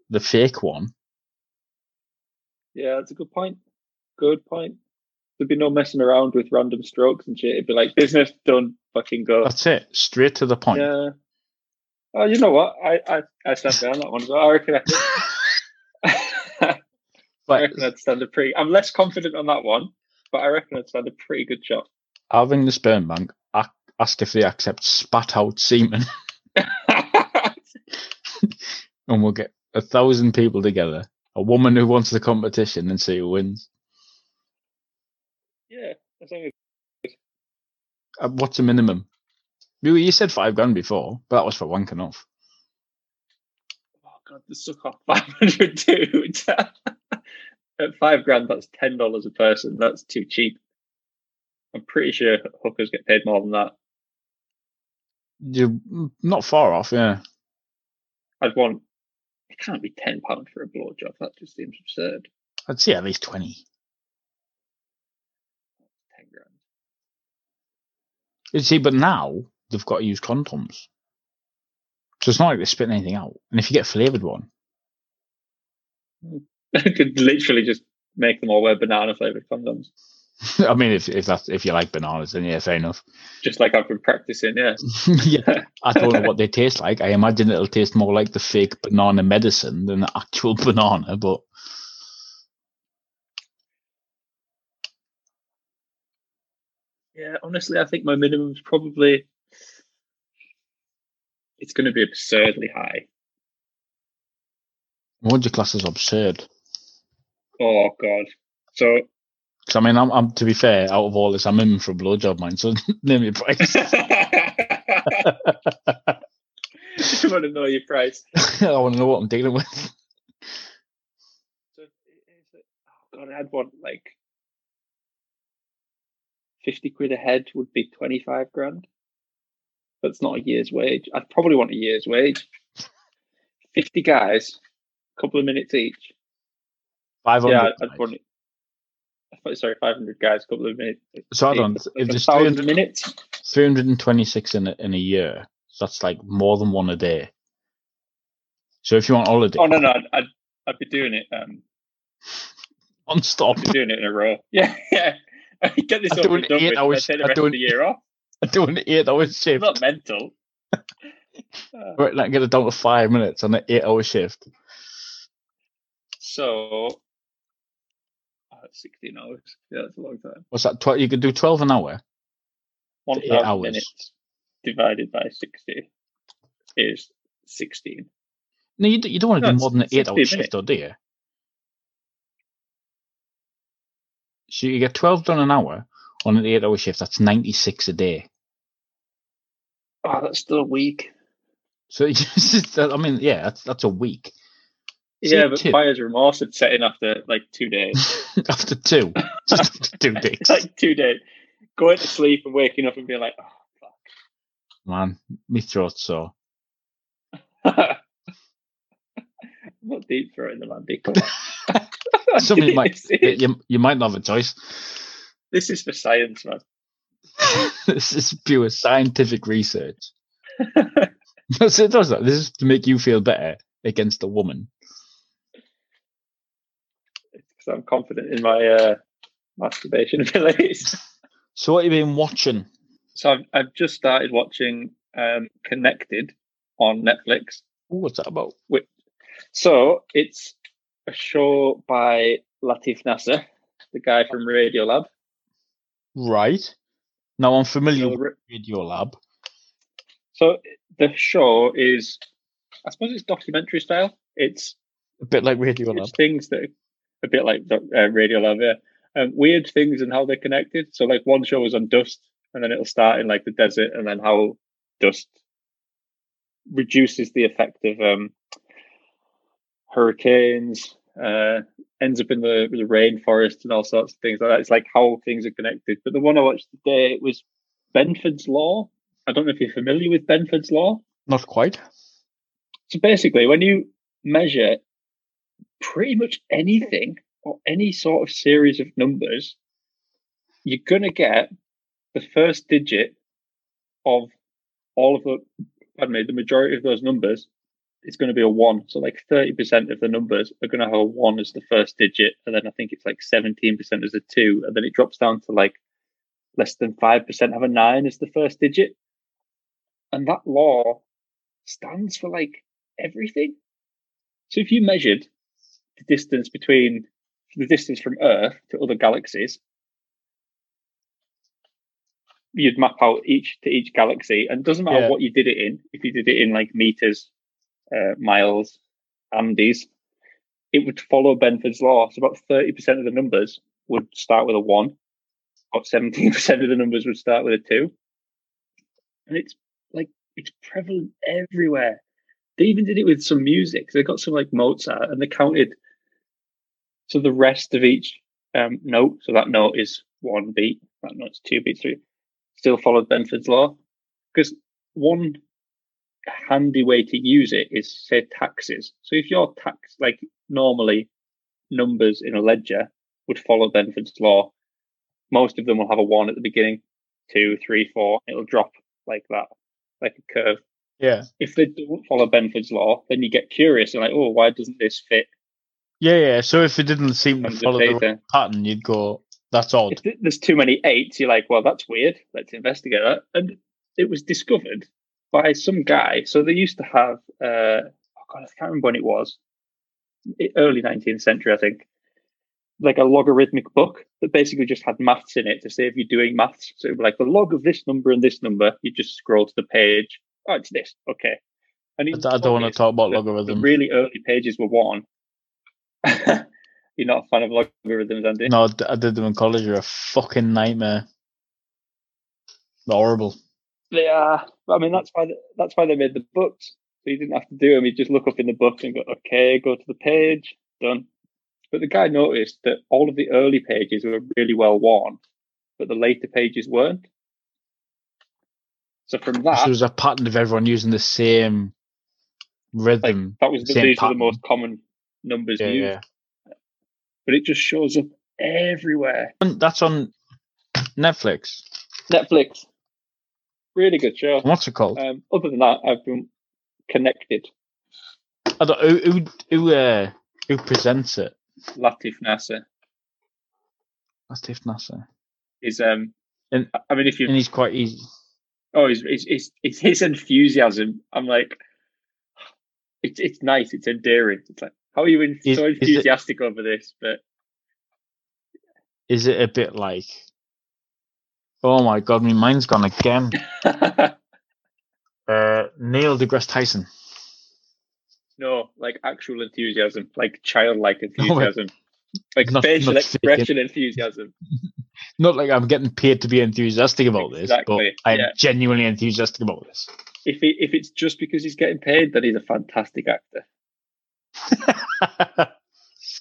the fake one. Yeah, that's a good point. Good point. There'd be no messing around with random strokes and shit. It'd be like business done. Fucking go. That's it, straight to the point. Yeah. Oh, you know what? I I, I stand behind that one as well. I reckon I, [laughs] I reckon I'd stand a pretty. I'm less confident on that one, but I reckon I'd stand a pretty good shot. Having the sperm bank ask if they accept spat out semen, [laughs] and we'll get a thousand people together, a woman who wants the competition, and see who wins. yeah, long as Uh, what's the minimum? You, you said five grand before, but that was for wanking off. oh god, the suck off five hundred [laughs] dude. [laughs] At five grand, that's ten dollars a person. That's too cheap. I'm pretty sure hookers get paid more than that. You're mm, not far off, yeah. I'd want. It can't be ten pound for a blowjob. That just seems absurd. I'd say at least twenty. Ten grand. You see, but now they've got to use condoms, so it's not like they're spitting anything out. And if you get a flavored one, [laughs] I could literally just make them all wear banana flavored condoms, [laughs] I mean, if if that's if you like bananas, then yeah, fair enough. just like I've been practicing. Yeah. [laughs] [laughs] yeah, I don't know what they taste like. I imagine it'll taste more like the fake banana medicine than the actual banana, but Yeah. Honestly, I think my minimum is probably. It's going to be absurdly high. what your class is absurd. Oh god. So 'Cause, I mean, I'm, I'm to be fair, out of all this, I'm in for a blowjob, man. So [laughs] name your price. I want to know your price. [laughs] I want to know what I'm dealing with. So, oh god, I'd want like fifty quid a head would be twenty five grand. That's not a year's wage. I'd probably want a year's wage. Fifty guys, a couple of minutes each. Five Yeah. I'd, I'd want. I Sorry, five hundred guys, a couple of minutes. so hold on. That's If a there's 300, minutes, 326 in a, in a year, so that's like more than one a day. So if you want holiday, oh no, no, I'd, I'd, I'd be doing it. Um, [laughs] non-stop, I'd be doing it in a row. [laughs] Yeah, yeah. I [laughs] get this over do and an done eight with. hour I take the rest of an- the year off. doing an eight-hour shift. I'm not mental. Right, like get it down to five minutes on an eight-hour shift. So, uh, 16 hours. Yeah, that's a long time. What's that? Twelve? You could do twelve an hour. eight 1,000 hours. minutes divided by 60 is 16. No, you, d- you don't want to No, do more than an eight-hour shift, though, do you? So you get twelve done an hour on an eight-hour shift. That's ninety-six a day. Oh, that's still a week. So [laughs] just- I mean, yeah, that's that's a week. Yeah, but two. buyer's remorse had set in after like two days. [laughs] after two, [laughs] just after two days. like two days. Going to sleep and waking up and being like, oh, fuck, Man, me throat's sore. [laughs] not deep throating the man. Be come might, you, you might not have a choice. This is for science, man. this is pure scientific research. It does that. This is to make you feel better against a woman. I'm confident in my uh, masturbation [laughs] abilities. So what have you been watching? So I've, I've just started watching um, Connected on Netflix. Ooh, what's that about? So it's a show by Latif Nasser, the guy from Radiolab. Right. Now I'm familiar So, with Ra- Radiolab. so the show is, I suppose it's documentary style. It's A bit like Radiolab. it's things that a bit like uh, Radiolab, yeah. Um, weird things and how they're connected. So like one show was on dust, and then it'll start in like the desert, and then how dust reduces the effect of um, hurricanes, uh, ends up in the the rainforest and all sorts of things like that. It's like how things are connected. But the one I watched today it was Benford's Law. I don't know if you're familiar with Benford's Law. Not quite. So basically, when you measure pretty much anything or any sort of series of numbers, you're going to get the first digit of all of the, pardon me, the majority of those numbers is going to be a one. So like 30% of the numbers are going to have a one as the first digit. And then I think it's like 17% as a two. And then it drops down to like less than 5% have a nine as the first digit. And that law stands for like everything. So if you measured the distance between the distance from Earth to other galaxies, you'd map out each to each galaxy, and it doesn't matter Yeah. what you did it in. If you did it in like meters, uh, miles, Andes, it would follow Benford's law. So about thirty percent of the numbers would start with a one. About seventeen percent of the numbers would start with a two, and it's like it's prevalent everywhere. They even did it with some music. They got some like Mozart, and they counted. So the rest of each um, note, so that note is one beat, that note's two beats, three, still followed Benford's law. Because one handy way to use it is say taxes. So if your tax, like normally numbers in a ledger would follow Benford's law, most of them will have a one at the beginning, two, three, four. It'll drop like that, like a curve Yeah. if they don't follow Benford's law, then you get curious and like, oh, why doesn't this fit Yeah, yeah. So if it didn't seem to on the follow the pattern, you'd go, that's odd. If there's too many eights, you're like, well, that's weird. Let's investigate that. And it was discovered by some guy. So they used to have, uh, oh God, I can't remember when it was, early 19th century, I think, like a logarithmic book that basically just had maths in it to say if you're doing maths. So it would be like the log of this number and this number, you just scroll to the page. Oh, it's this. Okay. And I don't want to talk about that the logarithms. really early pages were one. [laughs] You're not a fan of logarithms, Andy? No, I did them in college. They're a fucking nightmare. They're horrible. They are. I mean, that's why the, that's why they made the books. So you didn't have to do them. You just look up in the book and go, okay, go to the page, done. But the guy noticed that all of the early pages were really well worn, but the later pages weren't. So from So there was a pattern of everyone using the same like, rhythm. that was the, same these are the most common numbers yeah, used. yeah. But it just shows up everywhere. And That's on Netflix. Netflix, really good show. What's it called? Um, other than that, I've been connected. I don't, who who who, uh, who presents it? Latif Nasser Latif Nasser. is um. And- I mean, if you And he's quite easy. oh, it's it's it's his enthusiasm. I'm like, [sighs] it's it's nice. It's endearing. It's like, how are you in, Is- so is it- enthusiastic over this? But Is it a bit like? Oh my god, my mind's gone again. [laughs] Uh, Neil deGrasse Tyson. no, like actual enthusiasm, like childlike [laughs] enthusiasm, like Not- facial not expression enthusiasm. [laughs] Not like I'm getting paid to be enthusiastic about this, but I'm yeah. genuinely enthusiastic about this. If he, if it's just because he's getting paid, then he's a fantastic actor. [laughs]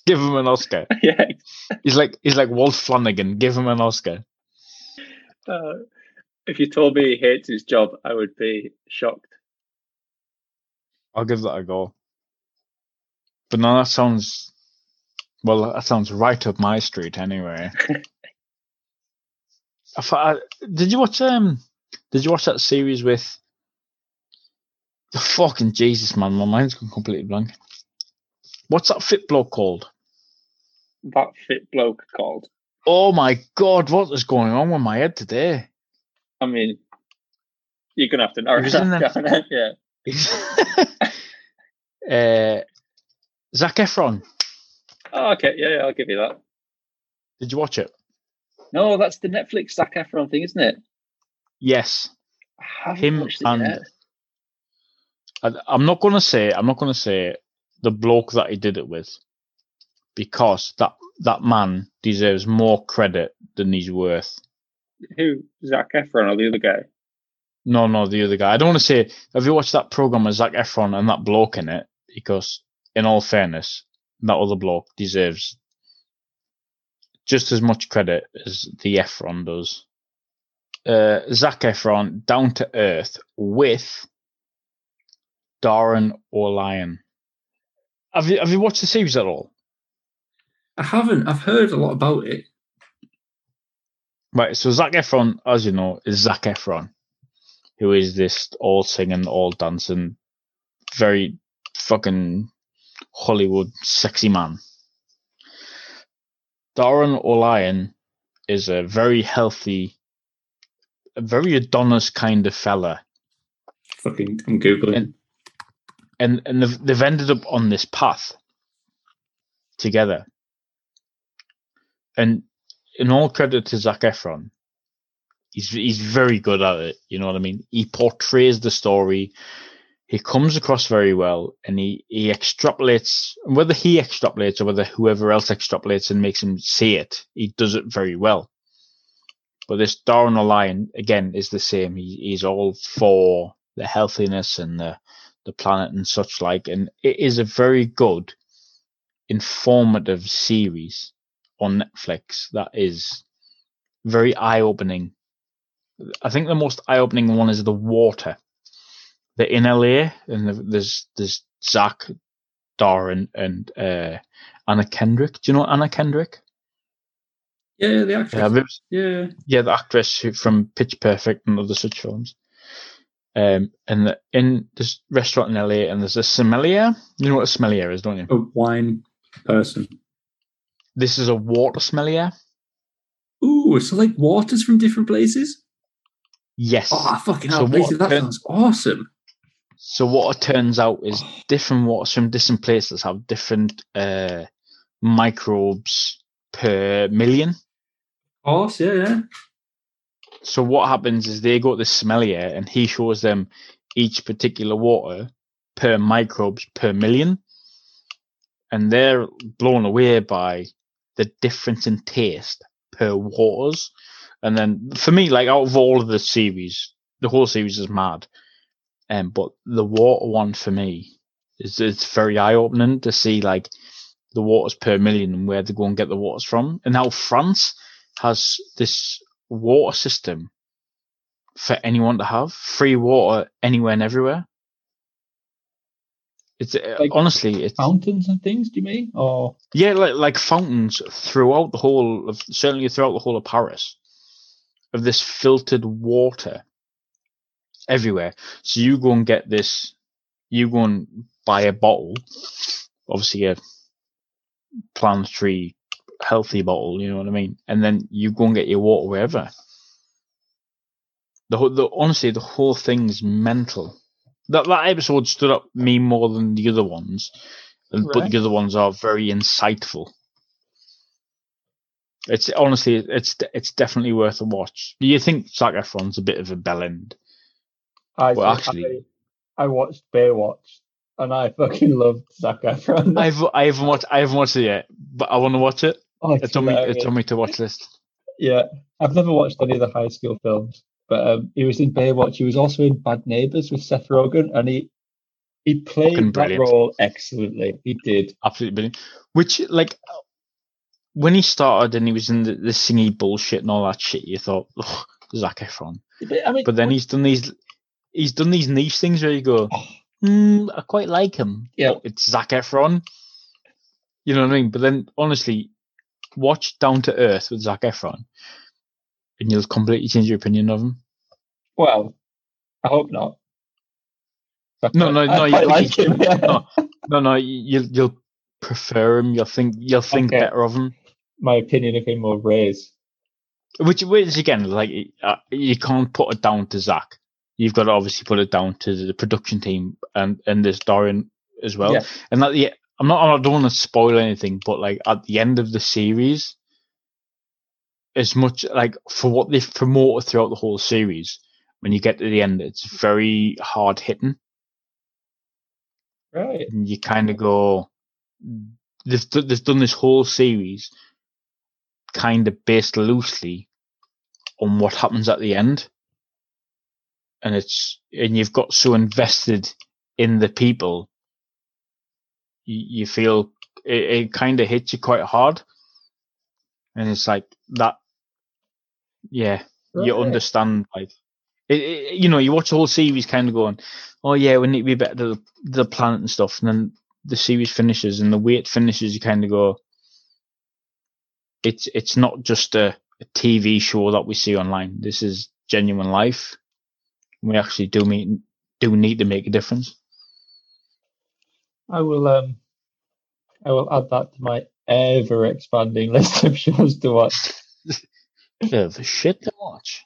Give him an Oscar. [laughs] yeah. He's like he's like Walt Flanagan. Give him an Oscar. Uh, if you told me he hates his job, I would be shocked. I'll give that a go. But no, that sounds well. That sounds right up my street, anyway. [laughs] I thought, I, did you watch um? Did you watch that series with? The fucking Jesus, man! My mind's gone completely blank. What's that fit bloke called? That fit bloke called. Oh my god, what is going on with my head today? I mean, you're gonna have to narrow He was in that down. yeah. [laughs] uh, Zac Efron. Oh, okay. Yeah, yeah, I'll give you that. Did you watch it? No, that's the Netflix Zac Efron thing, isn't it? Yes. Him and. I, I'm not gonna say I'm not gonna say the bloke that he did it with, because that that man deserves more credit than he's worth. Who? Zac Efron or the other guy? No, no, the other guy. I don't want to say. Have you watched that program with Zac Efron and that bloke in it? Because, in all fairness, that other bloke deserves just as much credit as the Efron does. Uh, Zac Efron, Down to Earth, with Darin Olien. Have you have you watched the series at all? I haven't. I've heard a lot about it. Right, so Zac Efron, as you know, is Zac Efron, who is this all singing, all dancing, very fucking Hollywood sexy man. Darin Olien is a very healthy, a very Adonis kind of fella. Fucking, I'm googling. And- and and they've, they've ended up on this path together. And in all credit to Zac Efron, he's he's very good at it. You know what I mean? He portrays the story. He comes across very well, and he he extrapolates. Whether he extrapolates or whether whoever else extrapolates and makes him see it, he does it very well. But this Darin Olien again is the same. He, he's all for the healthiness and the the planet and such like, and it is a very good, informative series on Netflix that is very eye opening. I think the most eye opening one is the water. They're in LA, and the- there's there's Zac, Darren, and uh, Anna Kendrick. Do you know Anna Kendrick? Yeah, the actress. Yeah, Yeah. yeah, the actress who, from Pitch Perfect and other such films. Um, and the, in this restaurant in LA, and there's a sommelier. You know what a sommelier is, don't you? A wine person. This is a water sommelier. Ooh, so like waters from different places? Yes. Oh, fucking So hell, Blazy, that turn- sounds awesome. So what it turns out is different waters from different places have different uh, microbes per million. Of course, yeah, yeah. So what happens is they go to the sommelier and he shows them each particular water per microbes per million. And they're blown away by the difference in taste per waters. And then for me, like out of all of the series, the whole series is mad. Um, but the water one for me is it's very eye opening to see like the waters per million and where they go and get the waters from. And how France has this water system for anyone to have free water anywhere and everywhere. It's uh, Like honestly, it's Fountains and things, do you mean? Or yeah, like like fountains throughout the whole of certainly throughout the whole of Paris of this filtered water everywhere. So you go and get this, you go and buy a bottle, obviously a planetary healthy bottle, you know what I mean? And then you go and get your water wherever. The whole, the honestly, the whole thing's mental. That that episode stood up me more than the other ones, and but the other ones are very insightful. It's honestly, it's it's definitely worth a watch. Do you think Zac Efron's a bit of a bell end? I, Well, actually- I, I watched Baywatch and I fucking loved Zac Efron. I've I haven't watched I haven't watched it yet, but I want to watch it. Oh, It's on me. It's on me to watch [laughs] list. Yeah, I've never watched any of the high school films, but um, he was in Baywatch. He was also in Bad Neighbors with Seth Rogen, and he he played that role excellently. He did. absolutely brilliant. Which like when he started and he was in the, the singy bullshit and all that shit, you thought, Ugh, Zac Efron. But, I mean, But then he's done these he's done these niche things where you go, Oh. hmm, I quite like him. Yeah. It's Zac Efron. You know what I mean? But then honestly, watch Down to Earth with Zac Efron, and you'll completely change your opinion of him. well, I hope not. I No, no, I no, you like. Yeah. [laughs] no. No, no, you'll you'll prefer him. You'll think you'll think Okay. better of him. My opinion of him will raise. Which, which again, like uh, you can't put it down to Zac. You've got to obviously put it down to the production team and and this Dorian as well. Yeah. And that, yeah, I'm not. I don't want to spoil anything, but like at the end of the series, as much like for what they've promoted throughout the whole series, when you get to the end, it's very hard hitting. Right. And you kind of go, they've, they've done this whole series kind of based loosely on what happens at the end. And it's, and you've got so invested in the people, you, you feel it, it kind of hits you quite hard. And it's like that, yeah, you understand like it, it, you know you watch the whole series kind of going oh yeah we need to be better to the, the planet and stuff? And then the series finishes and the way it finishes you kind of go it's it's not just a, a tv show that we see online. This is genuine life. We actually do meet do need to make a difference I will um I will add that to my ever expanding [laughs] list of shows to watch. [laughs] the shit to watch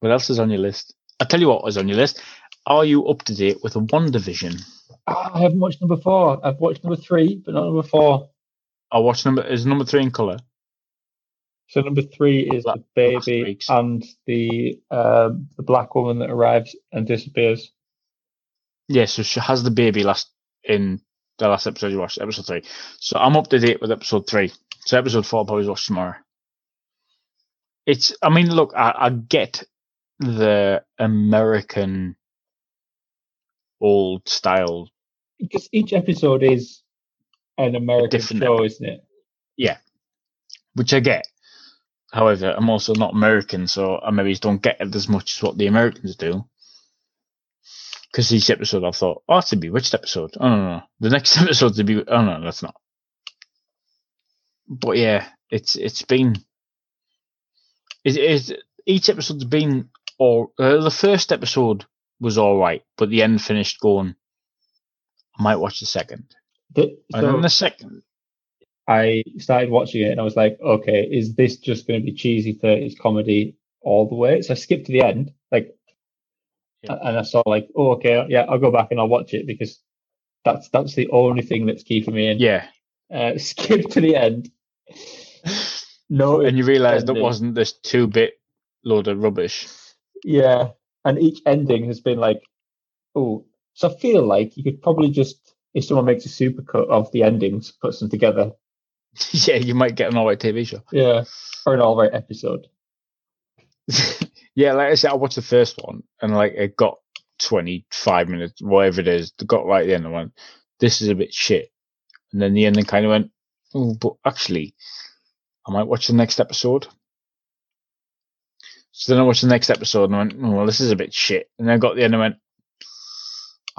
what else is on your list i tell you what is on your list are you up to date with WandaVision Ah, I haven't watched number four. I've watched number three, but not number four. I watched number is number three in color. So number three is the baby and the um, the black woman that arrives and disappears. Yeah, so she has the baby last in the last episode you watched, episode three. So I'm up to date with episode three. So episode four I'll probably watch tomorrow. It's I mean, look, I, I get the American old style Because each episode is an American show, epi- isn't it? Yeah, which I get. However, I'm also not American, so I maybe don't get it as much as what the Americans do. Because each episode, I thought, oh, it's a bewitched episode. Oh, no, no. The next [laughs] episode's a be. Oh, no, that's not. But yeah, it's it's been. It is each episode's been, or uh, the first episode was all right, but the end finished going. I might watch the second, The- and then so the second. I started watching it and I was like, okay, is this just going to be cheesy 30s comedy all the way? So I skipped to the end, Yeah. and I saw like, oh, okay, yeah, I'll go back and I'll watch it because that's that's the only thing that's keeping me in. Yeah, Uh, [laughs] skip to the end. No, and you realise that wasn't this two bit load of rubbish. Yeah, and each ending has been like, oh, so I feel like you could probably just, if someone makes a supercut of the endings, puts them together. [laughs] yeah, you might get an alright TV show. Yeah, or an all right episode. [laughs] yeah, like I said, I watched the first one and like it got 25 minutes, whatever it is, got right at the end and went, this is a bit shit. And then the ending kind of went, oh, but actually, I might watch the next episode. So then I watched the next episode and I went, oh, well, this is a bit shit. And then I got the end and went,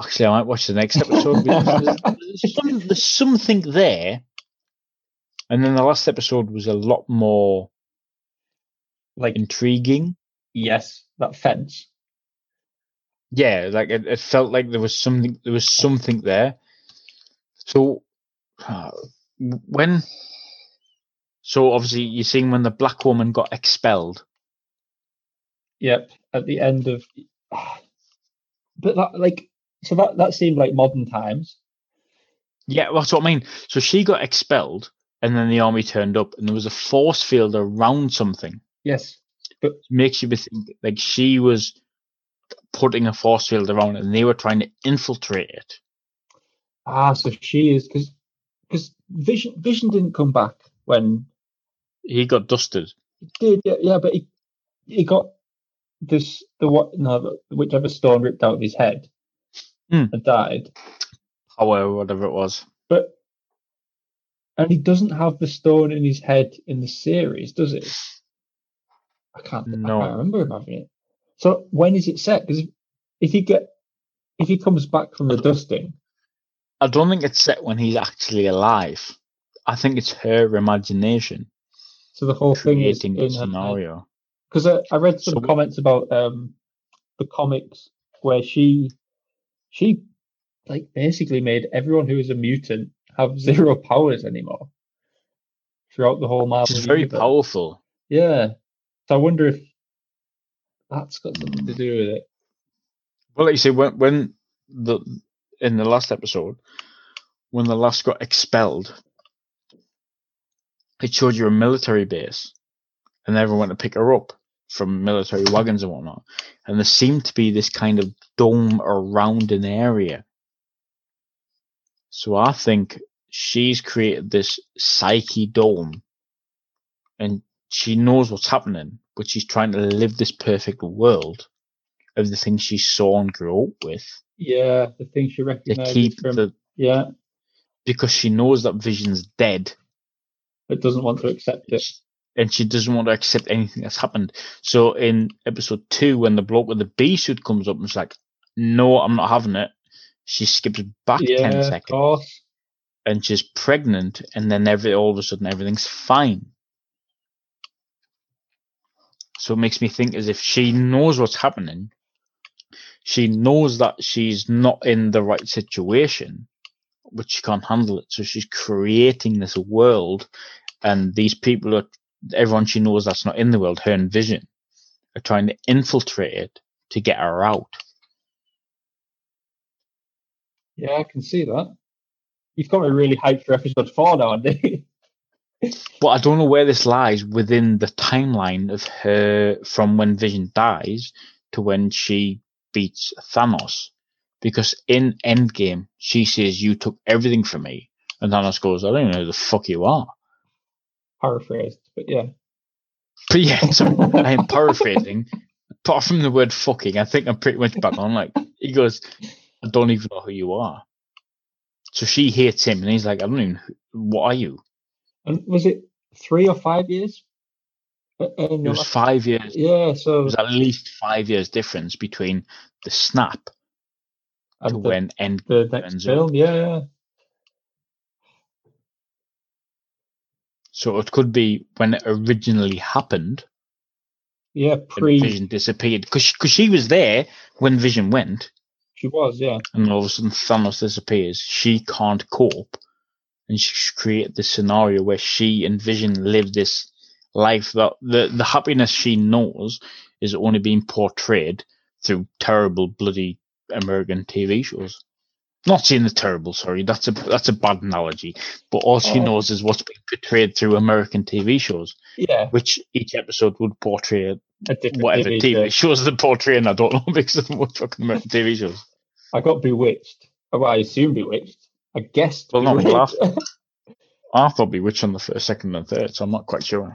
actually, I might watch the next episode there's, some, there's something there. And then the last episode was a lot more Like, intriguing. Yes, that fence. yeah, like it, it felt like there was something there was something there. So uh, when so obviously you're seeing when the black woman got expelled. Yep, at the end of, [sighs] but that like, so that that seemed like modern times. Yeah, well, that's what I mean. So she got expelled, and then the army turned up, and there was a force field around something. Yes, It makes you think like she was putting a force field around, it, and they were trying to infiltrate it. ah, so she is because because Vision Vision didn't come back when He got dusted. did yeah, yeah but he he got this the what no whichever stone ripped out of his head Hmm. and died Power, whatever it was. but and he doesn't have the stone in his head in the series does it i can't No. i can't remember him having it so when is it set because if he get if he comes back from the dusting I don't think it's set when he's actually alive. I think it's her imagination so the whole thing is in the scenario. because I, I read some So- comments about um the comics where she she like basically made everyone who is a mutant have zero powers anymore throughout the whole Marvel. Is very universe. powerful. Yeah, so I wonder if that's got something to mm. do with it. Well, like you say, when when the in the last episode, when the last got expelled, it showed you a military base, and everyone went to pick her up from military wagons and whatnot. And there seemed to be this kind of dome around an area. So I think she's created this psyche dome and she knows what's happening, but she's trying to live this perfect world of the things she saw and grew up with Yeah, the things you to keep from. the yeah, because she knows that Vision's dead it doesn't want to accept it. and she doesn't want to accept anything that's happened. So in episode two, when the bloke with the bee suit comes up and is like, "No, I'm not having it," she skips back Yeah, ten of seconds course. and she's pregnant, and then every all of a sudden everything's fine. So it makes me think as if she knows what's happening. She knows that she's not in the right situation, but she can't handle it. So she's creating this world, and these people are everyone she knows that's not in the world, her and Vision, are trying to infiltrate it to get her out. Yeah, I can see that. You've got me really hyped for episode four now, Andy. [laughs] But I don't know where this lies within the timeline of her from when Vision dies to when she beats Thanos. Because in Endgame, she says, You took everything from me. And Thanos goes, I don't even know who the fuck you are. Paraphrased, but yeah. But yeah, [laughs] so I am paraphrasing. Apart from the word fucking, I think I'm pretty much back on. Like, he goes, I don't even know who you are. So she hates him, and he's like, I don't even, what are you? And was it three or five years? Uh, It was five years. yeah, so It was at least five years difference between the snap to and the, when end. the next film, yeah, yeah. So it could be when it originally happened, Yeah, pre Vision disappeared. Because she, 'cause she was there when Vision went, she was, yeah. and all of a sudden Thanos disappears. She can't cope, and she create this scenario where she and Vision live this life that the the happiness she knows is only being portrayed through terrible bloody American TV shows. Not saying the terrible, sorry, that's a that's a bad analogy. But all she Oh. knows is what's being portrayed through American TV shows, Yeah, which each episode would portray whatever TV TV shows they're portraying. I don't know [laughs] because of what fucking American TV shows. I got bewitched. Oh, well, I assume bewitched. I guessed. Well, not bewitched. I thought Bewitched on the first, second, and third, so I'm not quite sure.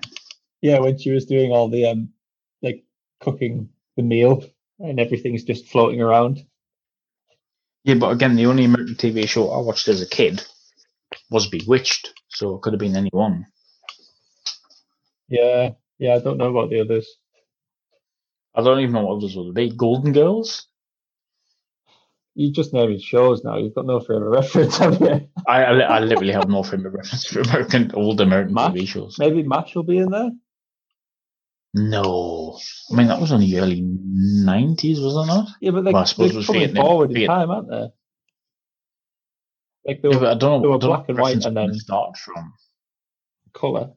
yeah, when she was doing all the um, like cooking the meal and everything's just floating around. Yeah, but again, the only American TV show I watched as a kid was Bewitched, so it could have been any one. Yeah, yeah. I don't know about the others. I don't even know what others would be. Golden Girls? You just naming shows now. You've got no frame [laughs] of reference, have you? I, I, I literally have no frame of reference for American old American Mash? TV shows. Maybe Mash will be in there. No, I mean that was only early nineties, was it not? Yeah, but they, Well, I suppose it they're was coming forward in time, aren't they? Like they Yeah, were but I don't they know. were don't know black and white and then- start from. colour.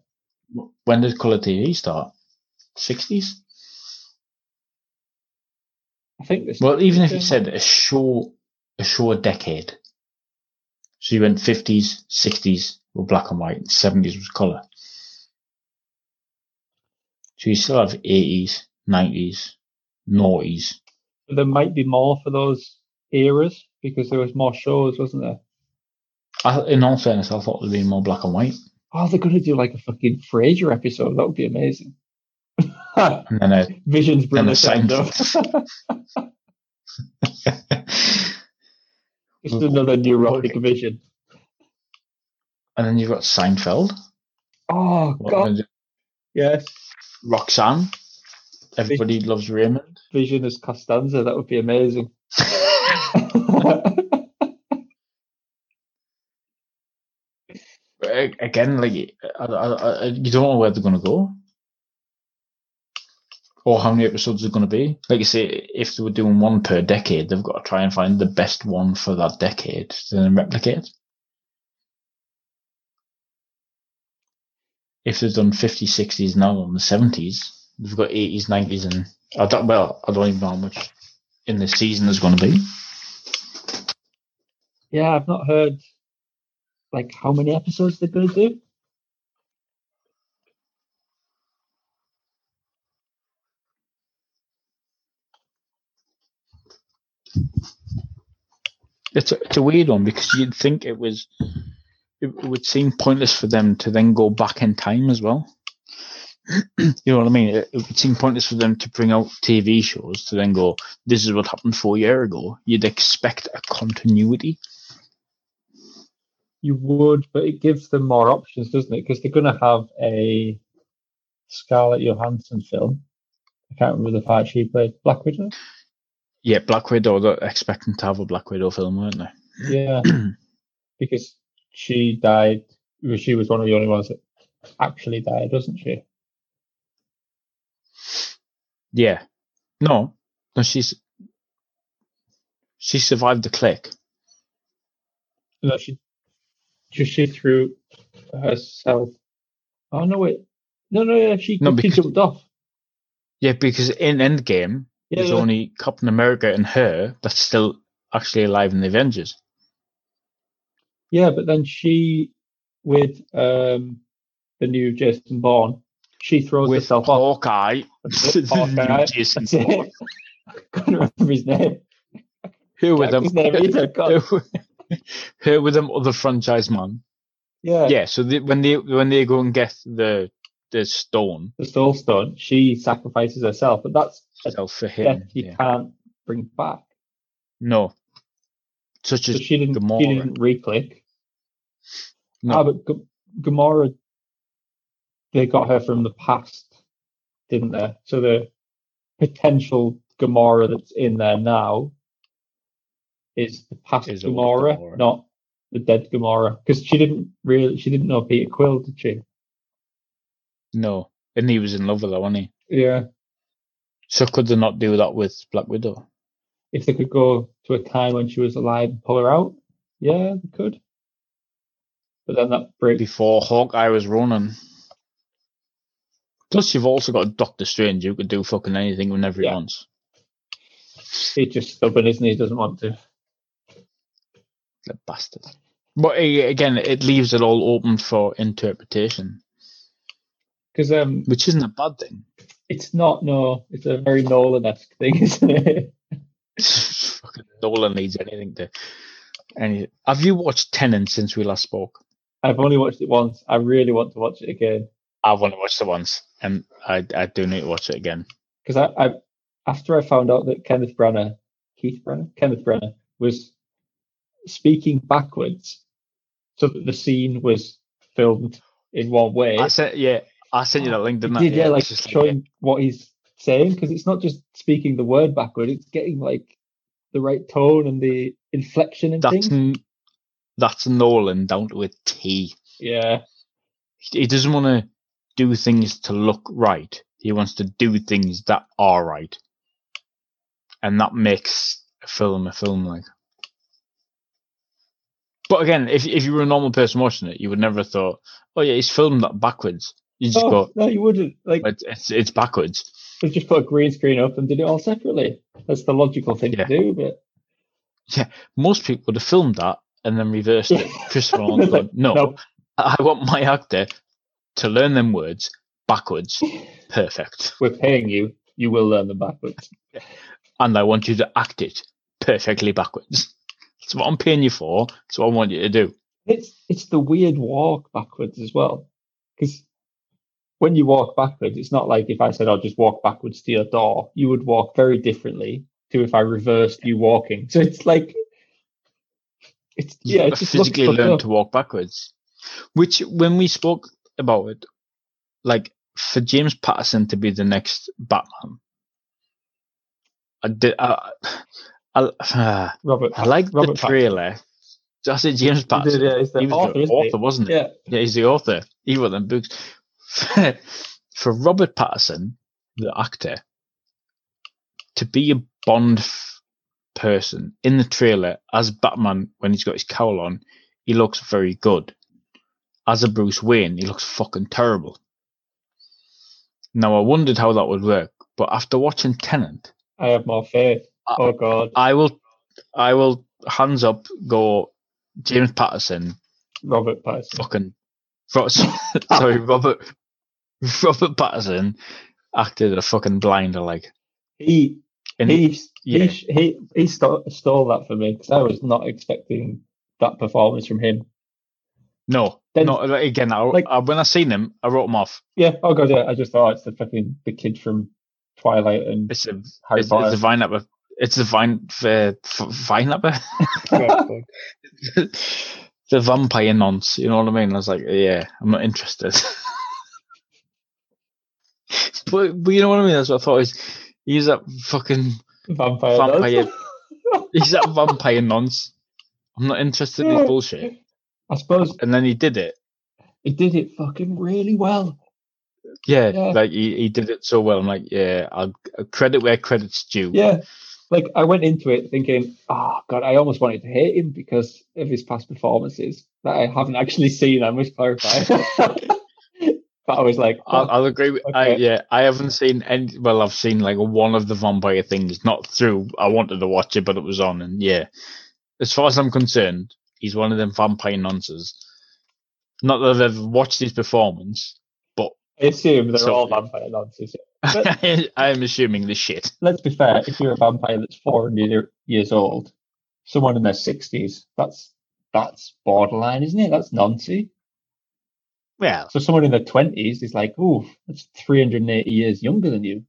When did color TV start? Sixties. I think this. Well, even if you said a show, a a decade. So you went fifties, sixties were black and white, seventies was color. So you still have eighties, nineties, noughties. there might be more for those eras because there was more shows, wasn't there? I, in all fairness, I thought there'd be more black and white, Oh, they're gonna do like a fucking Frasier episode. That would be amazing. [laughs] and then a, Vision's brother a turned up. Just another neurotic [laughs] vision. and then you've got Seinfeld, Oh What god, yes. Roxanne. Everybody loves Raymond. Vision as Costanza. That would be amazing. [laughs] Again, like I, I, I, you don't know where they're going to go, or how many episodes are going to be. Like you say, if they were doing one per decade, they've got to try and find the best one for that decade to then replicate. If they've done 50s, 60s, now on the 70s, they've got 80s, 90s, and I don't, well, I don't even know how much in this season there's going to be. yeah, I've not heard like how many episodes they're gonna do. It's a, it's a weird one because you'd think it was it would seem pointless for them to then go back in time as well. [clears throat] you know what I mean? It, would seem pointless for them to bring out TV shows to then go, "This is what happened four year ago." You'd expect a continuity. You would, but it gives them more options, doesn't it? Because they're going to have a Scarlett Johansson film. I can't remember the part she played. Black Widow. Yeah, Black Widow. They're expecting to have a Black Widow film, weren't they? Yeah, [clears throat] because she died. She was one of the only ones that actually died, wasn't she? Yeah. No, no, she's she survived the click. No, she just she threw herself. Oh no! Wait, no, no, yeah, she, No, she jumped off. Yeah, because in Endgame, Yeah, there's yeah. only Captain America and her that's still actually alive in the Avengers. Yeah, but then she, with um, the new Jason Bourne, she throws With herself off. Hawkeye, [laughs] [laughs] Hawkeye. Jason. Bourne. I [laughs] can't remember his name. Who with them? Who, with them other franchise man? Yeah, Yeah. So when they when they go and get the the stone the Soul Stone. She sacrifices herself, but that's itself for death him, you yeah. can't bring back. no, such So as she didn't. Gamora. She didn't re-click. no, Ah, but G- Gamora, they got her from the past, didn't they? So the potential Gamora that's in there now is the past Is Gamora, Gamora. not the dead Gamora, because she didn't really, she didn't know Peter Quill, did she? no, and he was in love with her, wasn't he? Yeah. So could they not do that with Black Widow? If they could go to a time when she was alive and pull her out, yeah, they could. But then that breaks. before Hawkeye was running. Plus, you've also got Doctor Strange who could do fucking anything whenever Yeah. he wants. He's just stubborn, isn't he? He doesn't want to. The bastard. But again, it leaves it all open for interpretation, Because um, which isn't a bad thing. It's not no, it's a very Nolan-esque thing, [laughs] isn't it? fucking Nolan needs anything to. Any, have you watched Tenet since we last spoke? I've only watched it once. I really want to watch it again I've only watched it once, and I I do need to watch it again. because I, I after I found out that Kenneth Branagh, Keith Branagh, Kenneth Branagh was speaking backwards, so that the scene was filmed in one way. I sent yeah, I sent you that link, didn't I? did, yeah, it like showing what he's saying because it's not just speaking the word backward; it's getting like the right tone and the inflection and that's things. n- that's Nolan down to a T. Yeah, he doesn't want to do things to look right. He wants to do things that are right, and that makes a film a film. Like, but again, if if you were a normal person watching it, you would never have thought, "Oh yeah, he's filmed that backwards." You just oh, go, no, you wouldn't like. "It's it's, it's backwards." They just put a green screen up and did it all separately. That's the logical thing Yeah. to do, but yeah, Most people would have filmed that and then reversed it. Christopher Like, like, "No, no. I want my actor to learn them words backwards, [laughs] perfect." we're paying you. You will learn them backwards. [laughs] and I want you to act it perfectly backwards. That's what I'm paying you for. That's what I want you to do. It's it's the weird walk backwards as well, because when you walk backwards, it's not like if I said I'll just walk backwards to your door. You would walk very differently to if I reversed you walking. So it's like it's yeah, it just physically learn up. to walk backwards. Which, when we spoke about it, like for James Patterson to be the next Batman, I did. I, I, [sighs] Robert. I like Robert the trailer. Just say James Pattinson. Patterson. Yeah, he's the he was author, the he? author, wasn't he? Yeah, Yeah, he's the author. He wrote them books. [laughs] For Robert Patterson, the actor, to be a Bond f- person in the trailer as Batman when he's got his cowl on, he looks very good. As a Bruce Wayne, he looks fucking terrible. Now I wondered how that would work, but after watching Tenet, I have more faith. I- Oh God, I will, I will hands up go. James Patterson Robert Pattinson. fucking [laughs] sorry, Robert Robert Patterson acted a fucking blinder like He And he yeah. he he he stole, stole that for me because I was not expecting that performance from him. no, Then- no. Again, I, like- I, when I seen him, I wrote him off. Yeah, oh god, yeah. I just thought it's the fucking the kid from Twilight and It's a Harry it's, Potter. it's a vine apple. It's a vine uh, vine apple. [laughs] [laughs] the vampire nonce. You know what I mean? I was like, yeah, I'm not interested. [laughs] but, but you know what I mean? That's what I thought. Is he's that fucking vampire. vampire. [laughs] he's that vampire nonce. I'm not interested in his bullshit. I suppose And then he did it. he did it fucking really well. Yeah, Yeah. like he, he did it so well. I'm like, yeah, I'll I'll credit where credit's due. Yeah. Like I went into it thinking, oh god, I almost wanted to hate him because of his past performances that I haven't actually seen. I must clarify. [laughs] but I was like, I'll, oh, I'll agree with. I, yeah, I haven't seen any. Well, I've seen like one of the vampire things, not through. I wanted to watch it, but it was on, and yeah, as far as I'm concerned, he's one of them vampire nonsense. Not that I've ever watched his performance, but I assume they're So- all vampire nonsense. [laughs] I am assuming the shit. Let's be fair. If you're a vampire that's 400 years old, someone in their 60s, that's that's borderline, isn't it? That's nonsense. Well, So someone in their 20s is like, ooh, that's 380 years younger than you.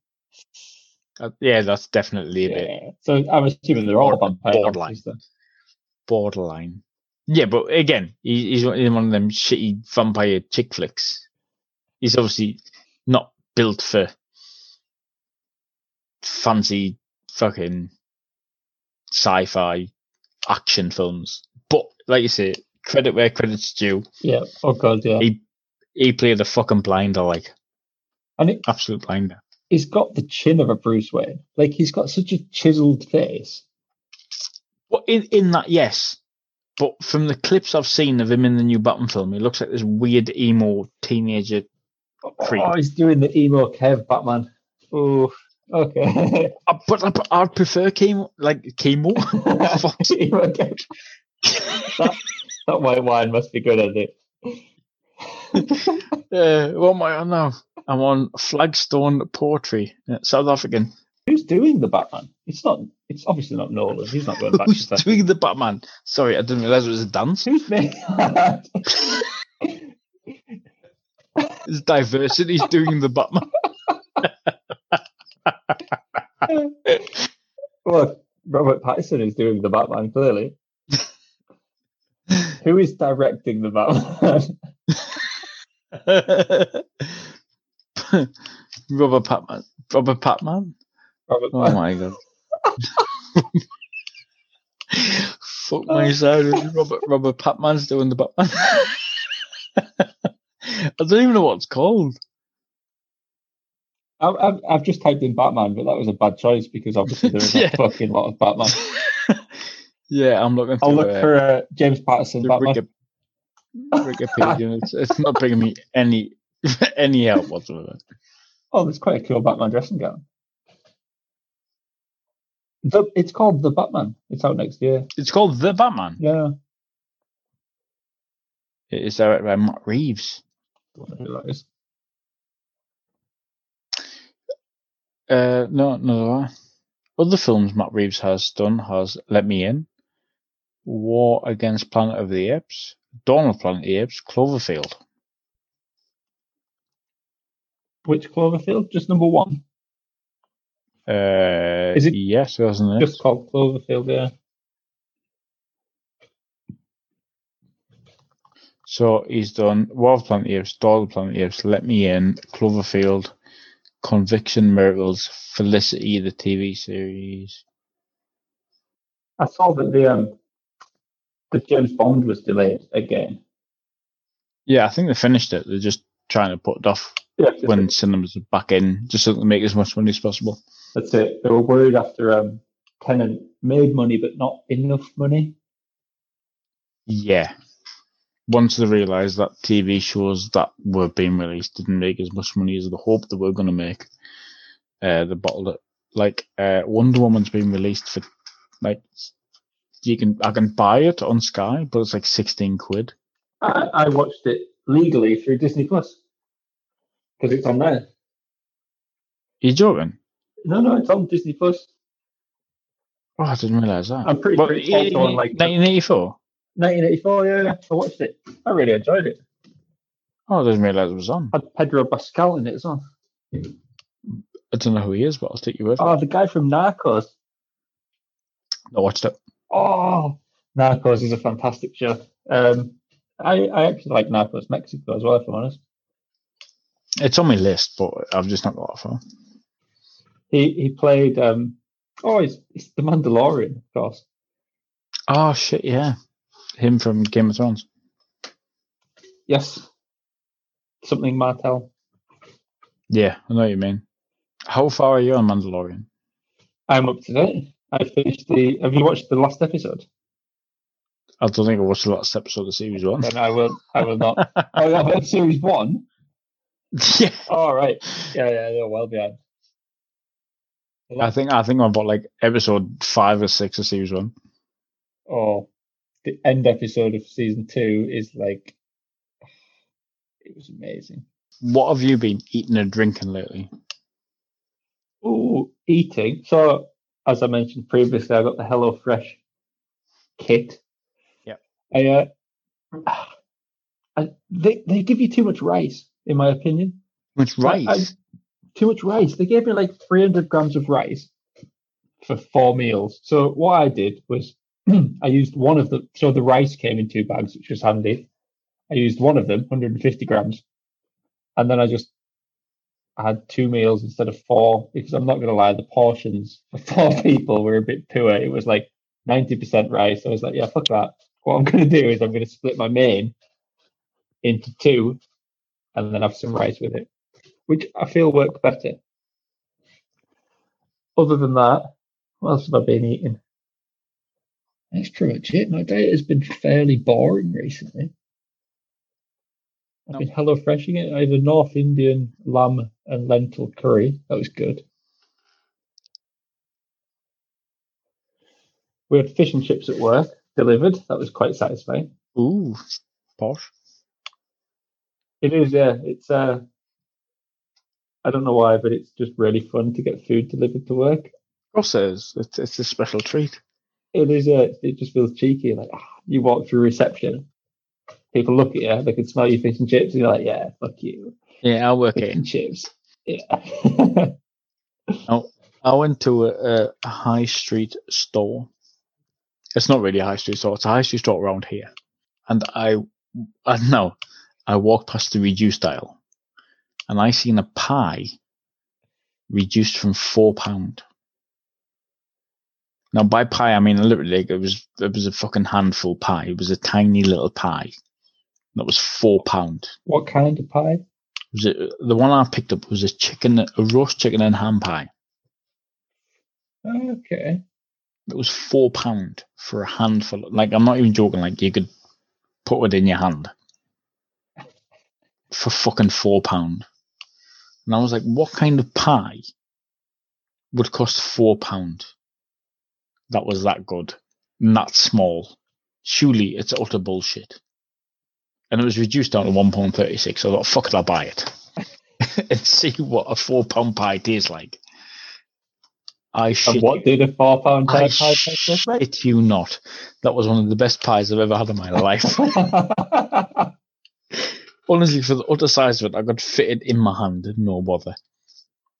uh, yeah, that's definitely a bit So I'm assuming they're all Border- vampire borderline. borderline. Yeah, but again, he's one in one of them shitty vampire chick flicks. He's obviously not built for fancy fucking sci-fi action films. But like you say, credit where credit's due. Yeah. Oh god, yeah. He he played the fucking blinder, like And it, absolute blinder. he's got the chin of a Bruce Wayne. Like he's got such a chiseled face. Well, in in that, yes. But from the clips I've seen of him in the new Batman film, he looks like this weird emo teenager. Oh, creep. Oh, he's doing the emo Kev Batman. Oh, okay. [laughs] Uh, But I, I'd prefer chemo, like chemo. [laughs] [laughs] that, that white wine must be good, isn't it? uh, what am I on now? I'm on Flagstone Poetry, uh, South African. Who's doing the Batman? It's not. It's obviously not Nolan. He's not going back Who's to that. doing the Batman? Sorry, I didn't realize it was a dance. Who's making that? It's diversity's doing the Batman. [laughs] well, Robert Pattinson is doing the Batman clearly. [laughs] Who is directing the Batman? [laughs] Robert Patman. Robert Patman. Robert Oh my god. Fuck my side. Robert Robert Patman's doing the Batman. I don't even know what it's called. I've, I've, I've just typed in Batman, but that was a bad choice because obviously there is [laughs] Yeah. a fucking lot of Batman. [laughs] yeah, I'm looking. I'll look uh, for uh, James Patterson Batman. Wikipedia. it's, it's not bringing me any [laughs] any help whatsoever. Oh, there's quite a cool Batman dressing gown. The, it's called The Batman. It's out next year. It's called The Batman. Yeah. It is directed by Matt Reeves. Don't know who that is. Uh, no, no. Other films Matt Reeves has done has Let Me In, War Against Planet of the Apes, Dawn of Planet of the Apes, Cloverfield. Which Cloverfield? Just number one. Uh, Is it- yes, wasn't it? Just called Cloverfield, yeah. So he's done War of Planet of the Apes, Dawn of Planet of the Apes, Let Me In, Cloverfield, Conviction Miracles, Felicity, the TV series. I saw that the um, the James Bond was delayed again. Yeah, I think they finished it. They're just trying to put it off Yeah, when cinemas are back in, just so they make as much money as possible. that's it. They were worried after um, Tenet made money, but not enough money. Yeah. Once they realised that TV shows that were being released didn't make as much money as they hoped they were going to make, uh, they bottled it. Like uh, Wonder Woman's been released for like you can I can buy it on Sky, but it's like sixteen quid. I, I watched it legally through Disney Plus because it's on there. you joking? No, no, it's on Disney Plus. Oh, I didn't realise that. I'm pretty Well, sure it's on like 1984. 1984. Yeah, I watched it. I really enjoyed it. Oh, I didn't realise it was on. Had Pedro Pascal in it as well. I don't know who he is, but I'll take you with. Oh, the guy from Narcos. I watched it. Oh, Narcos is a fantastic show. Um, I, I actually like Narcos Mexico as well, if I'm honest. It's on my list, but I've just not got that far. He he played. Um, oh, he's, he's the Mandalorian, of course. Oh shit, yeah, him from Game of Thrones. Yes, something Martell. Yeah, I know what you mean. How far are you on Mandalorian? I'm up to date. I finished the. Have you watched the last episode? I don't think I watched the last episode of series one. Then I will. I will not. [laughs] oh, yeah, but series one. yeah, All right. Yeah, yeah, they're well behind. I think I think I'm about like episode five or six of series one. Oh, the end episode of season two is like. It was amazing. What have you been eating and drinking lately? Oh, eating. So, as I mentioned previously, I got the HelloFresh kit. Yeah. I, uh, I, they they give you too much rice, in my opinion. Too Much I- rice. I- too much rice. They gave me like 300 grams of rice for four meals. So what I did was I used one of the so the rice came in two bags, which was handy. I used one of them, 150 grams, and then I just I had two meals instead of four because I'm not gonna lie, the portions for [laughs] four people were a bit poor. It was like 90% rice. I was like, yeah, fuck that. What I'm gonna do is I'm gonna split my main into two and then have some rice with it, which I feel worked better. Other than that, what else have I been eating? That's pretty much it. My diet has been fairly boring recently. I've No. been hello freshing it. I a North Indian lamb and lentil curry. That was good. We had fish and chips at work delivered. That was quite satisfying. Ooh, posh. It is, yeah. It's uh I don't know why, but it's just really fun to get food delivered to work. Of course it is. It's, it's a special treat. It is, uh, it just feels cheeky. Like ah, you walk through reception, people look at you, they can smell your fish and chips, and you're like, yeah, fuck you, Yeah, I'll work fish it. and chips. Yeah. [laughs] oh, I went to a, a high street store. It's not really a high street store. It's a high street store around here. And I, I [laughs] know, I walked past the reduced aisle, and I seen a pie reduced from four pound. Now by pie I mean literally it was it was a fucking handful pie. It was a tiny little pie. That was four pound. what kind of pie? Was it the one I picked up was a chicken, a roast chicken and ham pie. Okay. It was four pound for a handful. Like I'm not even joking. Like you could put it in your hand [laughs] for fucking four pound. And I was like, what kind of pie would cost four pound? That was that good, and that small. Surely it's utter bullshit. And it was reduced down to one pound thirty six. So I thought, fuck it, I'll buy it [laughs] and see what a four pound pie tastes like. I shit And what did a four pound pie pie taste like? shit you not. That was one of the best pies I've ever had in my life. [laughs] honestly, for the utter size of it, I could fit it in my hand, no bother.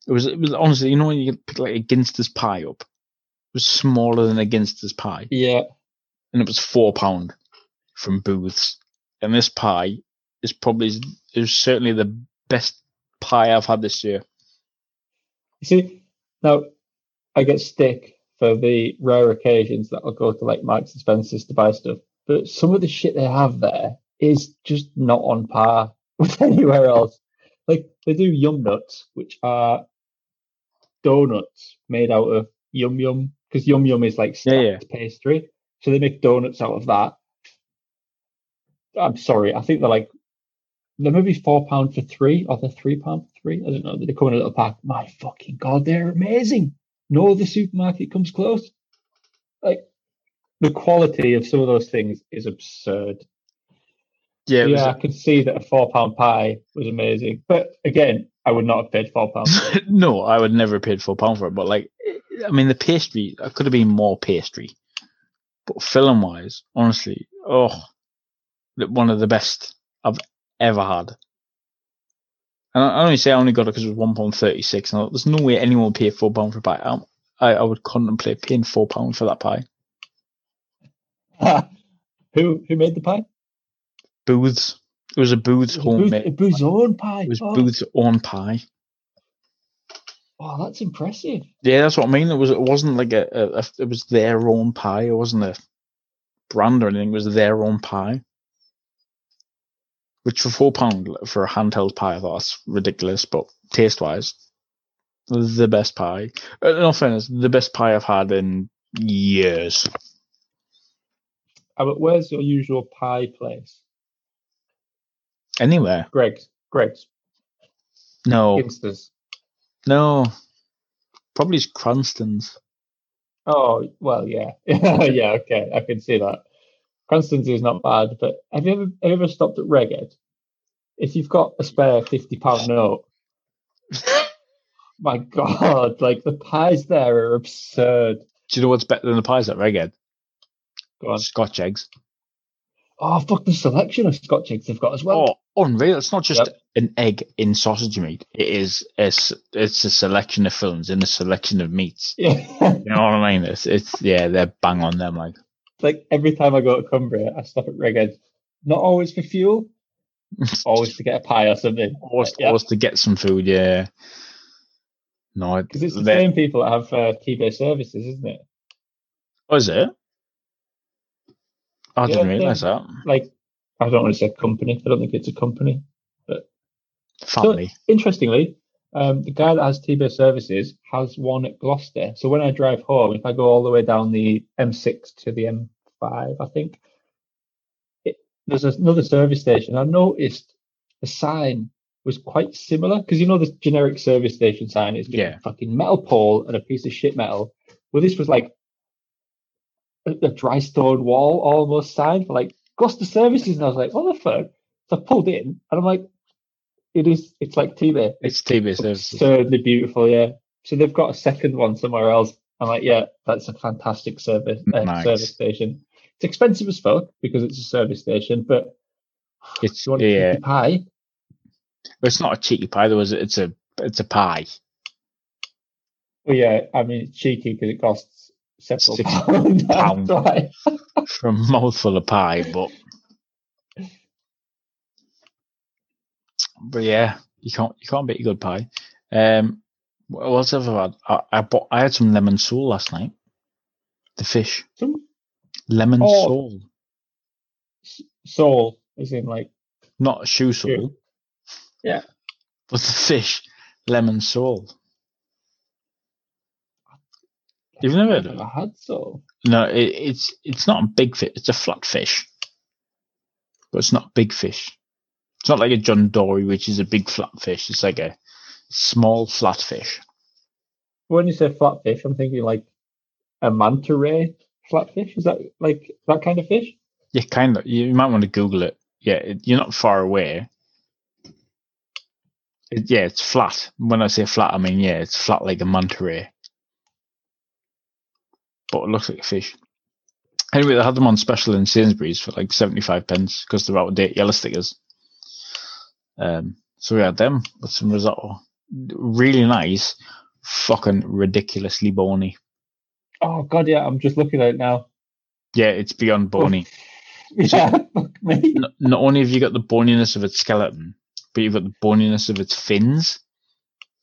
It was, it was honestly, you know, when you pick like a Ginster's pie up, was smaller than a Ginster's pie, yeah. and it was four pound from Booths. And this pie is probably, is certainly the best pie I've had this year. You see, now I get stick for the rare occasions that I'll go to like Marks and Spencer's to buy stuff, but some of the shit they have there is just not on par [laughs] with anywhere else. Like they do yum nuts, which are donuts made out of yum yum, because yum yum is like Yeah, stacked yeah. pastry, so they make donuts out of that. I'm sorry, I think they're like they're maybe four pound for three, or they're three pound for three. I don't know. They come in a little pack. My fucking god, they're amazing. No other supermarket comes close. Like the quality of some of those things is absurd. Yeah, yeah, I could see that a four pound pie was amazing, but again, I would not have paid four pounds. [laughs] no, I would never have paid four pound for it. But like I mean, the pastry it could have been more pastry, but film wise, honestly, oh, one of the best I've ever had. And I only say I only got it because it was one pound thirty six. And I there's no way anyone would pay four pound for a pie. I, um, I, I would contemplate paying four pound for that pie. [laughs] who who made the pie? Booths. It was a Booths It was Booth's, homemade. Booth's own pie. It was oh, Booth's own pie. Oh, that's impressive. Yeah, that's what I mean. It was. It wasn't like a, a, a. It was their own pie. It wasn't a brand or anything. It was their own pie. Which for four pound for a handheld pie, I thought that's ridiculous. But taste wise, the best pie. Uh, In all fairness, the best pie I've had in years. Uh, but where's your usual pie place? Anywhere? Greggs. Greggs. No, Ginsters. No. Probably it's Cranston's. Oh well, yeah, [laughs] [laughs] yeah. Okay, I can see that. Cranston's is not bad, but have you ever have you ever stopped at Rheged? If you've got a spare fifty pound note, [laughs] my god, like the pies there are absurd. Do you know what's better than the pies at Rheged? Go on. Scotch eggs. Oh fuck, the selection of Scotch eggs they've got as well. Oh, unreal! It's not just Yep. an egg in sausage meat. It is a, s- it's a selection of films and a selection of meats. [laughs] Yeah, You know what I mean? It's it's yeah, they're bang on them. Like like every time I go to Cumbria, I stop at Rheged. Not always for fuel, [laughs] always to get a pie or something. always, always to get some food. Yeah. No, Because it's the same people that have uh, Tebay services, isn't it? Oh, is it? I Yeah, didn't realize that. Like, I don't want to say company. I don't think it's a company. but Family. Interestingly, um, the guy that has Tebay services has one at Gloucester. So when I drive home, if I go all the way down the M6 to the M5, I think it, there's another service station. I noticed the sign was quite similar because you know the generic service station sign is just Yeah. a fucking metal pole and a piece of shit metal. Well, this was like a, a dry stone wall almost sign for like Gloucester services, and I was like, what the fuck? So I pulled in and I'm like, it is. It's like Tebay. It's Tebay services. absurdly beautiful. Yeah. So they've got a second one somewhere else. I'm like, yeah, that's a fantastic service uh, Nice. service station. It's expensive as fuck because it's a service station, but It's you want a yeah. cheeky pie? But it's not a cheeky pie though. Is it? It's a it's a pie. Well, yeah. I mean, it's cheeky because it costs several Six pounds. pound. [laughs] That's for a mouthful of pie, but but yeah, you can't you can't beat a good pie. Um, what else have I had? I, I bought I had some lemon sole last night. The fish Some lemon Oh. sole, soul, as in like not shoe sole. Yeah. but the fish lemon sole. You've never heard I've of it? never had soul. No, it, it's it's not a big fish. It's a flat fish, but it's not a big fish. It's not like a John Dory, which is a big flat fish. It's like a small flat fish. When you say flatfish, I'm thinking like a manta ray flatfish. Is that like that kind of fish? Yeah, kind of. You might want to Google it. Yeah, it, you're not far away. It, yeah, it's flat. When I say flat, I mean yeah, it's flat like a manta ray, but it looks like a fish. Anyway, they had them on special in Sainsbury's for like seventy-five pence because they're out of date yellow stickers. Um, so we had them with some risotto. Really nice, fucking ridiculously bony. Oh god, yeah. I'm just looking at it now. Yeah, it's beyond [laughs] bony. Yeah, [laughs] fuck me. N- not only have you got the boniness of its skeleton, but you've got the boniness of its fins.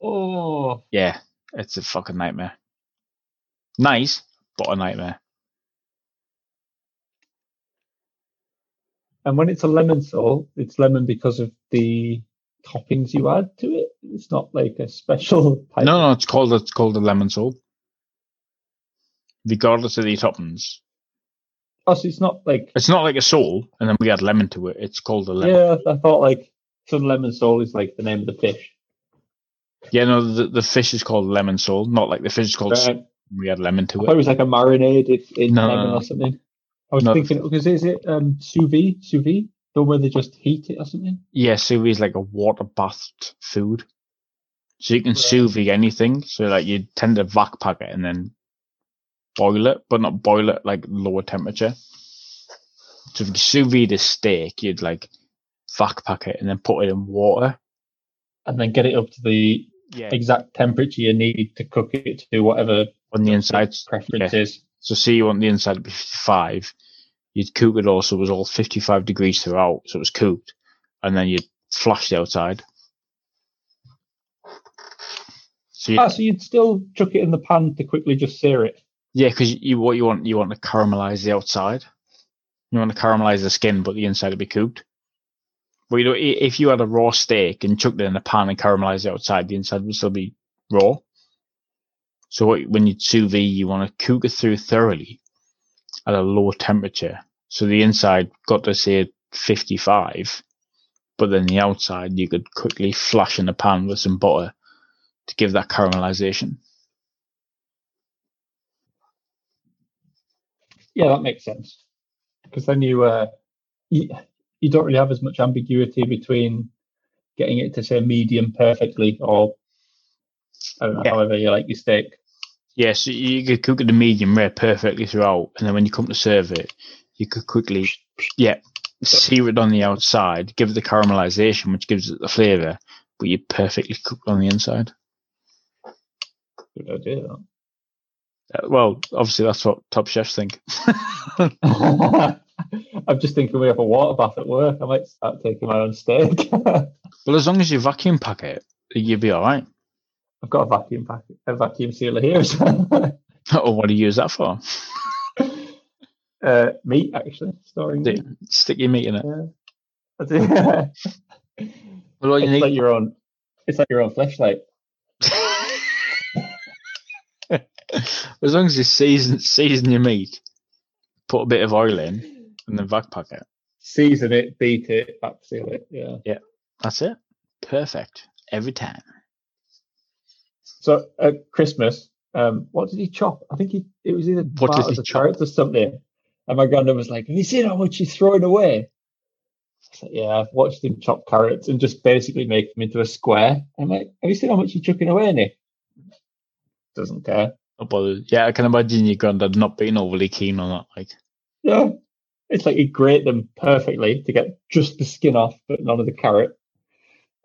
Oh, Yeah, it's a fucking nightmare. Nice, but a nightmare. and when it's a lemon sole, it's lemon because of the toppings you add to it. It's not like a special. [laughs] Type No, no, it's called it's called a lemon sole. Regardless of the toppings, Oh, so it's not like. it's not like a sole, and then we add lemon to it. It's called a lemon. Yeah, I thought like some lemon sole is like the name of the fish. Yeah, no, the, the fish is called lemon sole, not like the fish is called. Right. We add lemon to it it. was like a marinade in, in no, lemon or something. I was No. thinking because is it um sous vide, sous vide, the where they just heat it or something? Yeah, sous vide is like a water bathed food. So you can Right. sous vide anything. So like you tend to vac pack it and then boil it, but not boil it like lower temperature. So if you sous vide a steak, you'd like vac pack it and then put it in water. And then get it up to the Yeah. exact temperature you need to cook it to whatever On the inside. preference yeah. is. So say you want the inside to be 55, you'd cook it all so it was all 55 degrees throughout, so it was cooked, and then you'd flash the outside. So you, Ah, so you'd still chuck it in the pan to quickly just sear it. yeah, because you what you want you want to caramelize the outside. You want to caramelize the skin, but the inside to be cooked. But you know, if you had a raw steak and chucked it in a pan and caramelized it outside, the inside would still be raw. So when you sous vide, you want to cook it through thoroughly at a low temperature. So the inside got to say 55, but then the outside you could quickly flash in a pan with some butter to give that caramelization. Yeah, that makes sense. Because then you, uh, you you don't really have as much ambiguity between getting it to say medium perfectly or know, Yeah. however you like your steak. Yeah, so you could cook it to medium rare perfectly throughout, and then when you come to serve it, you could quickly, yeah, sear it on the outside, give it the caramelization, which gives it the flavor, but you perfectly cooked on the inside. Good idea. Uh, Well, obviously that's what top chefs think. [laughs] [laughs] [laughs] I'm just thinking we have a water bath at work. I might start taking my own steak. [laughs] Well, as long as you vacuum pack it, you'll be all right. I've got a vacuum pack, a vacuum sealer here. as well. [laughs] or what do you use that for? uh, meat, actually, storing meat. Stick your meat in it. Yeah. Well, all you it's need, like your own. It's like your own Fleshlight. as long as you season season your meat, put a bit of oil in, and then vac pack it. Season it, beat it, back seal it. Yeah. Yeah. That's it. Perfect every time. So at Christmas, um, what did he chop? I think he it was either What did he chop? carrots or something. And my granddad was like, "Have you seen how much he's throwing away?" Like, "Yeah, I've watched him chop carrots and just basically make them into a square." I'm like, "Have you seen how much he's chucking away?" Nick doesn't care. Not bothered. Yeah, I can imagine your granddad not being overly keen on that. Like, Yeah, it's like he'd grate them perfectly to get just the skin off, but none of the carrot,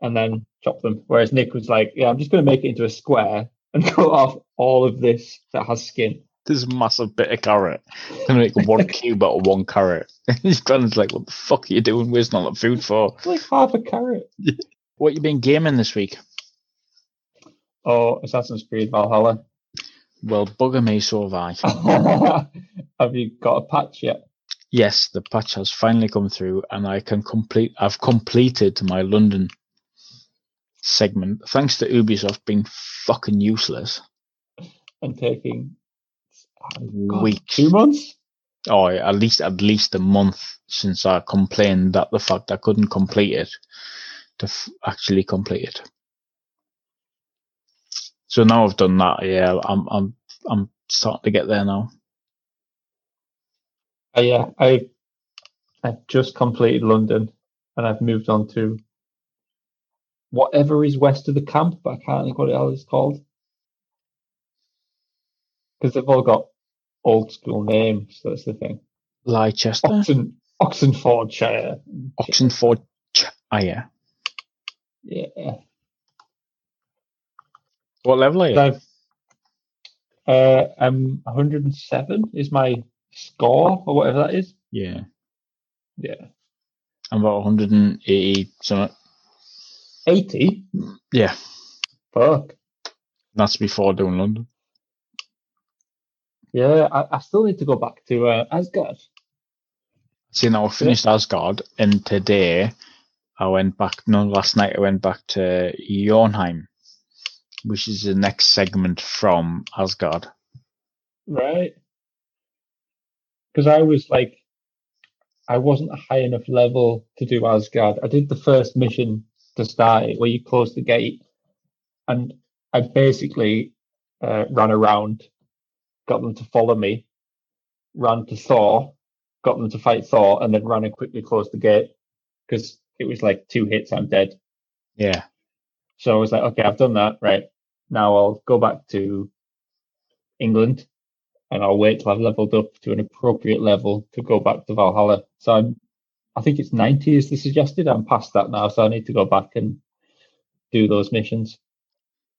and then chop them. Whereas Nick was like, "Yeah, I'm just going to make it into a square and [laughs] cut off all of this that has skin." this massive bit of carrot. Gonna make one [laughs] cube out of one carrot. [laughs] His granddad's like, "What the fuck are you doing? Where's all that food for?" It's like half a carrot. What you been gaming this week? Oh, Assassin's Creed Valhalla. Well, bugger me, so have I. have you got a patch yet? Yes, the patch has finally come through, and I can complete. I've completed my London segment thanks to Ubisoft being fucking useless. And taking God, Weeks. two months. Oh, at least at least a month since I complained that the fact I couldn't complete it to f- actually complete it. So now I've done that. Yeah, I'm I'm I'm starting to get there now. Uh, yeah, I I've just completed London, and I've moved on to whatever is west of the camp, but I can't think what it else is called because they've all got old school names. That's the thing. Leicester, Oxen, Oxenfordshire. Oxenfordshire. Ah, yeah. Yeah. What level are you? I've, uh, I'm 107 is my score or whatever that is. Yeah, Yeah. I'm about 180 something. 80? Yeah, Fuck. that's before doing London. Yeah, I, I still need to go back to uh, Asgard. See, now I finished Asgard, and today I went back. No, last night I went back to Jotunheim, which is the next segment from Asgard. Right. Because I was like, I wasn't a high enough level to do Asgard. I did the first mission to start it where you close the gate, and I basically uh, ran around, got them to follow me, ran to Thor, got them to fight Thor, and then ran and quickly closed the gate because it was like two hits, I'm dead. Yeah, So I was like, okay, I've done that. Right now, I'll go back to England, and I'll wait till I've leveled up to an appropriate level to go back to Valhalla. So I'm, I think it's ninety is the suggested. I'm past that now, so I need to go back and do those missions.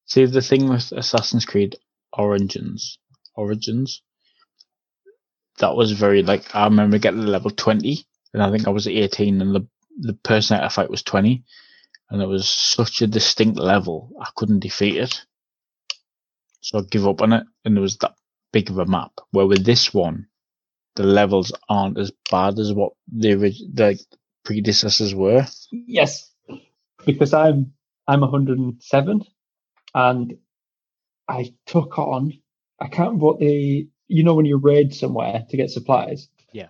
See the thing with Assassin's Creed Origins, Origins, that was very like I remember getting level twenty, and I think I was eighteen, and the the person I fight was twenty, and it was such a distinct level I couldn't defeat it, so I give up on it, and there was that big of a map. Where with this one, the levels aren't as bad as what the the predecessors were. Yes, because I'm I'm 107, and I took on. I can't remember what the you know when you raid somewhere to get supplies. Yeah.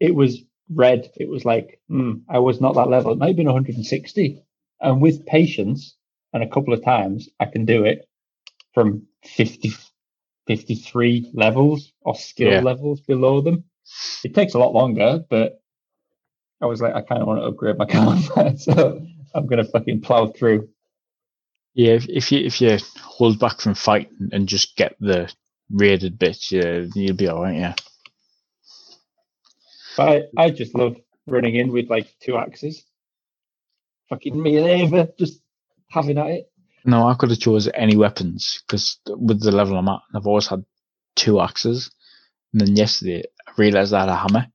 It was red. It was like mm, I was not that level. It might have been 160, and with patience and a couple of times, I can do it from 50, 53 levels or skill Yeah. levels below them. It takes a lot longer, but I was like, I kind of want to upgrade my [laughs] character, so I'm gonna fucking plow through. Yeah, if, if you if you hold back from fighting and just get the raided bits, yeah, you'll be alright. Yeah. But I, I just love running in with like two axes. Fucking me and Eivor just having at it. No, I could have chose any weapons because with the level I'm at, I've always had two axes. And then yesterday, I realised I had a hammer.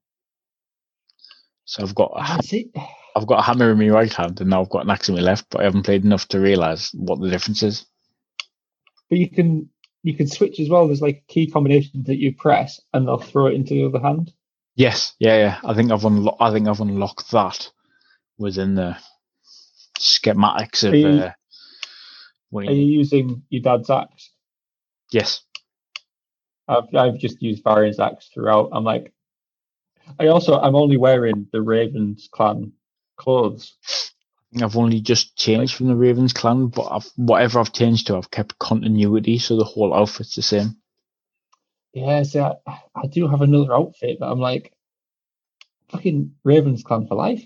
So I've got a, ha- That's it. I've got a hammer in my right hand, and now I've got an axe in my left. But I haven't played enough to realise what the difference is. But you can you can switch as well. There's like key combinations that you press and they'll throw it into the other hand. Yes, yeah, yeah. I think I've unlocked. I think I've unlocked that within the schematics of. You- Uh, Are you using your dad's axe? yes, I've I've just used Varin's axe throughout. I'm like, I also I'm only wearing the Ravens clan clothes. I've only just changed from the Ravens clan, but I've, whatever I've changed to, I've kept continuity, so the whole outfit's the same. Yeah, see, I, I do have another outfit, but I'm like, fucking Ravens clan for life.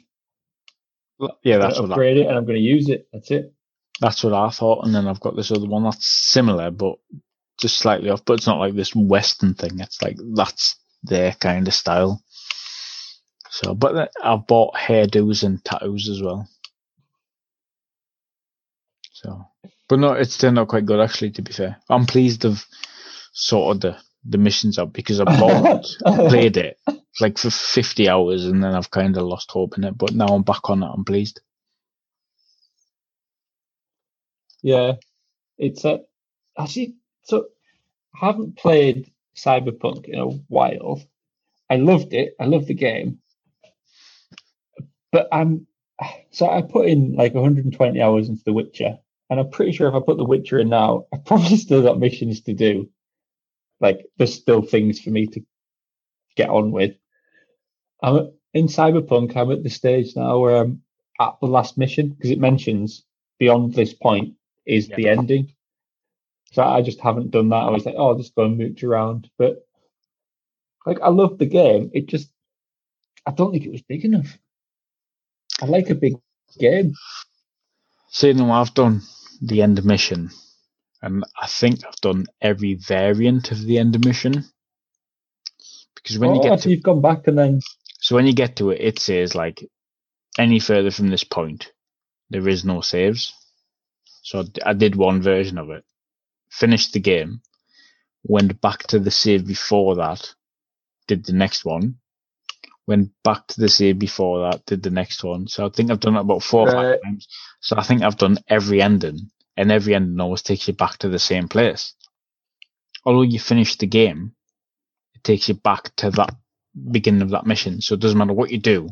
Yeah, I'm that's gonna what I, upgrade it and I'm going to use it. That's it. That's what I thought. And then I've got this other one that's similar, but just slightly off. But it's not like this Western thing. It's like that's their kind of style. So, but I've bought hairdos and tattoos as well. So, but no, it's turned out quite good actually. To be fair, I'm pleased of sorted the the missions up because I bought played it like for 50 hours and then I've kind of lost hope in it. But now I'm back on it. I'm pleased. Yeah, it's a actually. So I haven't played Cyberpunk in a while. I loved it. I love the game, but I'm so I put in like 120 hours into The Witcher, and I'm pretty sure if I put The Witcher in now, I've [laughs] probably still got missions to do. Like there's still things for me to get on with. I'm in Cyberpunk. I'm at the stage now where I'm at the last mission because it mentions beyond this point is the ending. So I just haven't done that. I was like, oh, I'll just go and mooch around. But like, I love the game. It just, I don't think it was big enough. I like a big game. So, you I've done the end mission and I think I've done every variant of the end mission. Because when you oh, get after to you've gone back and then, So when you get to it, it says like any further from this point, there is no saves. So I did one version of it, finished the game, went back to the save before that, did the next one, went back to the save before that, did the next one. So I think I've done it about four or five Right. times. So I think I've done every ending, and every ending always takes you back to the same place. Although you finish the game, it takes you back to that beginning of that mission. So it doesn't matter what you do.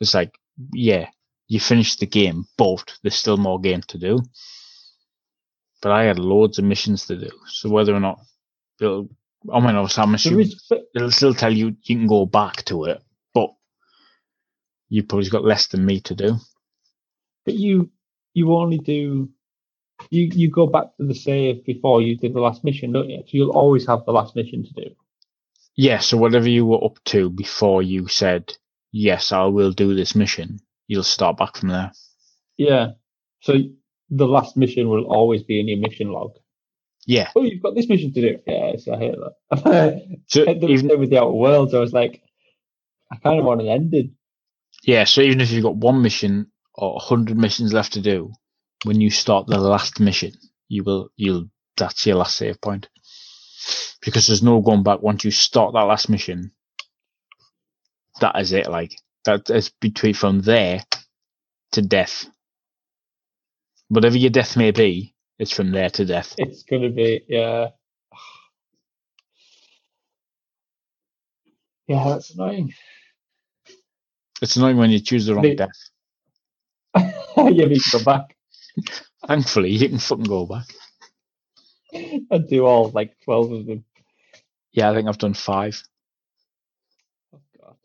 It's like, yeah, you finish the game, but there's still more game to do. But I had loads of missions to do. So whether or not it'll, I mean, obviously, I'm assuming it'll still tell you you can go back to it, but you've probably got less than me to do. but you, you only do, you, you go back to the save before you did the last mission, don't you? So you'll always have the last mission to do. Yeah, so whatever you were up to before you said, yes, I will do this mission, you'll start back from there. Yeah. So the last mission will always be in your mission log. Yeah. Oh, you've got this mission to do. Yes, I hate that. [laughs] So even with the Outer Worlds, I was like, I kind of want it ended. yeah, so even if you've got one mission or hundred missions left to do, when you start the last mission, you will you'll that's your last save point. Because there's no going back once you start that last mission. That is it, like that is between from there to death. Whatever your death may be, it's from there to death. It's gonna be yeah. Yeah, that's annoying. It's annoying when you choose the wrong The- death. [laughs] you need to go back [laughs] Thankfully, you can fucking go back. [laughs] and do all like twelve of them. Yeah, I think I've done five. Oh god.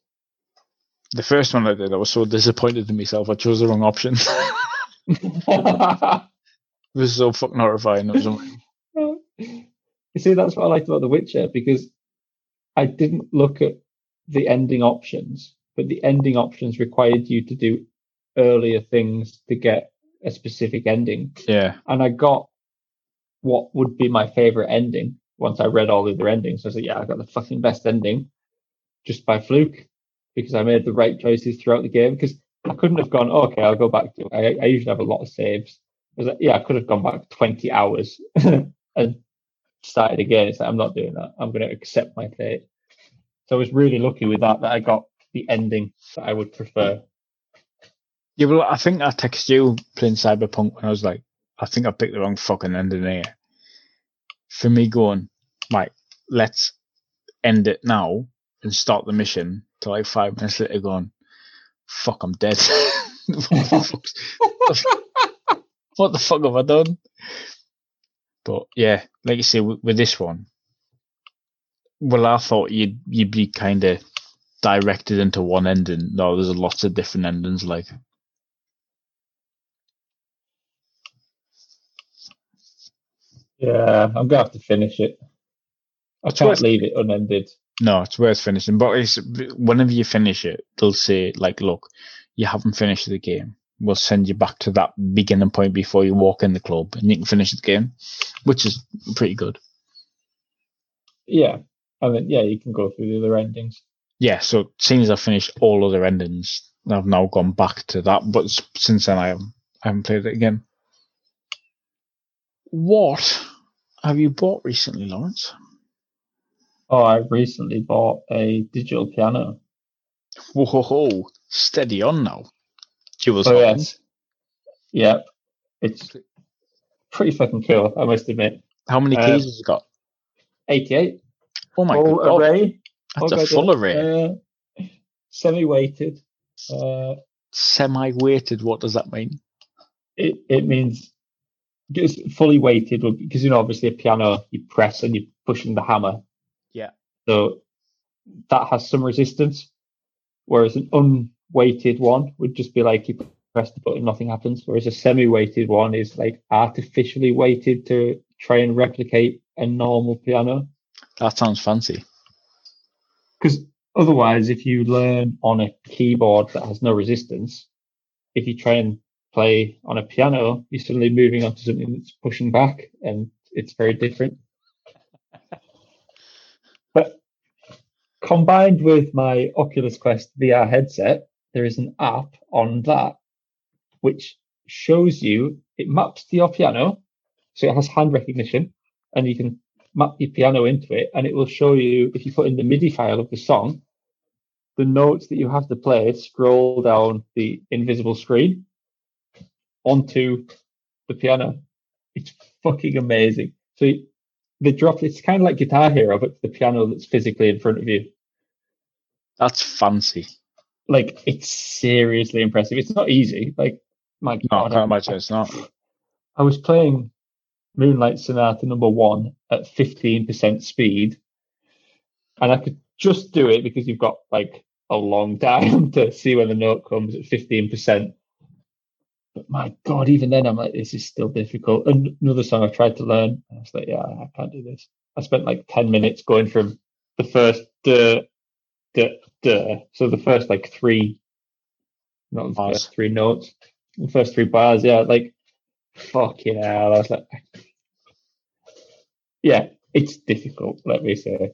The first one I did, I was so disappointed in myself. I chose the wrong option. [laughs] it was so fucking horrifying. It was annoying. you see, that's what I liked about The Witcher because I didn't look at the ending options, but the ending options required you to do earlier things to get a specific ending. yeah, And I got what would be my favorite ending once I read all the other endings. I was like, yeah, I got the fucking best ending just by fluke because I made the right choices throughout the game. Because I couldn't have gone, "Oh, okay, I'll go back to. I, I usually have a lot of saves. I like, yeah, I could have gone back 20 hours [laughs] and started again. It's like, I'm not doing that. I'm going to accept my fate. So I was really lucky with that, that I got the ending that I would prefer. yeah. Well, I think I texted you playing Cyberpunk when I was like, I think I picked the wrong fucking ending here. For me, going like, let's end it now and start the mission. To like five minutes later, going, fuck, I'm dead. [laughs] what, the fuck's- what the fuck have I done? But yeah, like you say, with, with this one, well, I thought you'd you'd be kind of directed into one ending. No, there's lots of different endings. Like, Yeah, I'm going to have to finish it. I can't leave it unended. No, it's worth finishing. But it's, whenever you finish it, they'll say like, "Look, you haven't finished the game. We'll send you back to that beginning point before you walk in the club, and you can finish the game," which is pretty good. Yeah. I mean, yeah, you can go through the other endings. Yeah. So, seeing as I've finished all other endings, I've now gone back to that. But since then, I haven't, I haven't played it again. What have you bought recently, Lawrence? Oh, I recently bought a digital piano. Whoa, ho, ho. steady on now. Jools Oh, Holland. yes. Yeah. It's pretty fucking cool, I must admit. How many Uh, keys has it got? 88. Oh my Full god, array. that's a Oh, full array. Uh, semi-weighted. Uh, Semi-weighted. What does that mean? it, it means it's fully weighted because, you know, obviously a piano, you press and you're pushing the hammer. So that has some resistance, whereas an unweighted one would just be like you press the button, nothing happens. Whereas a semi-weighted one is like artificially weighted to try and replicate a normal piano. That sounds fancy. Because otherwise, if you learn on a keyboard that has no resistance, if you try and play on a piano, you're suddenly moving on to something that's pushing back, and it's very different. [laughs] combined with my Oculus Quest VR headset, there is an app on that which shows you it maps to your piano, so it has hand recognition, and you can map your piano into it, and it will show you if you put in the MIDI file of the song, the notes that you have to play scroll down the invisible screen onto the piano. It's fucking amazing. So they drop it's kind of like Guitar Hero, but the piano that's physically in front of you. That's fancy. Like it's seriously impressive. It's not easy. Like my No, I can't imagine it's not. I was playing Moonlight Sonata number one at 15% speed, and I could just do it because you've got like a long [laughs] time to see when the note comes at 15%. But my God, even then, I'm like, this is still difficult. And another song I tried to learn, I was like, yeah, I can't do this. I spent like 10 minutes going from the first duh, duh, duh. So the first like three, not the first three notes, the first three bars, yeah, like fucking hell. I was like, yeah, it's difficult, let me say,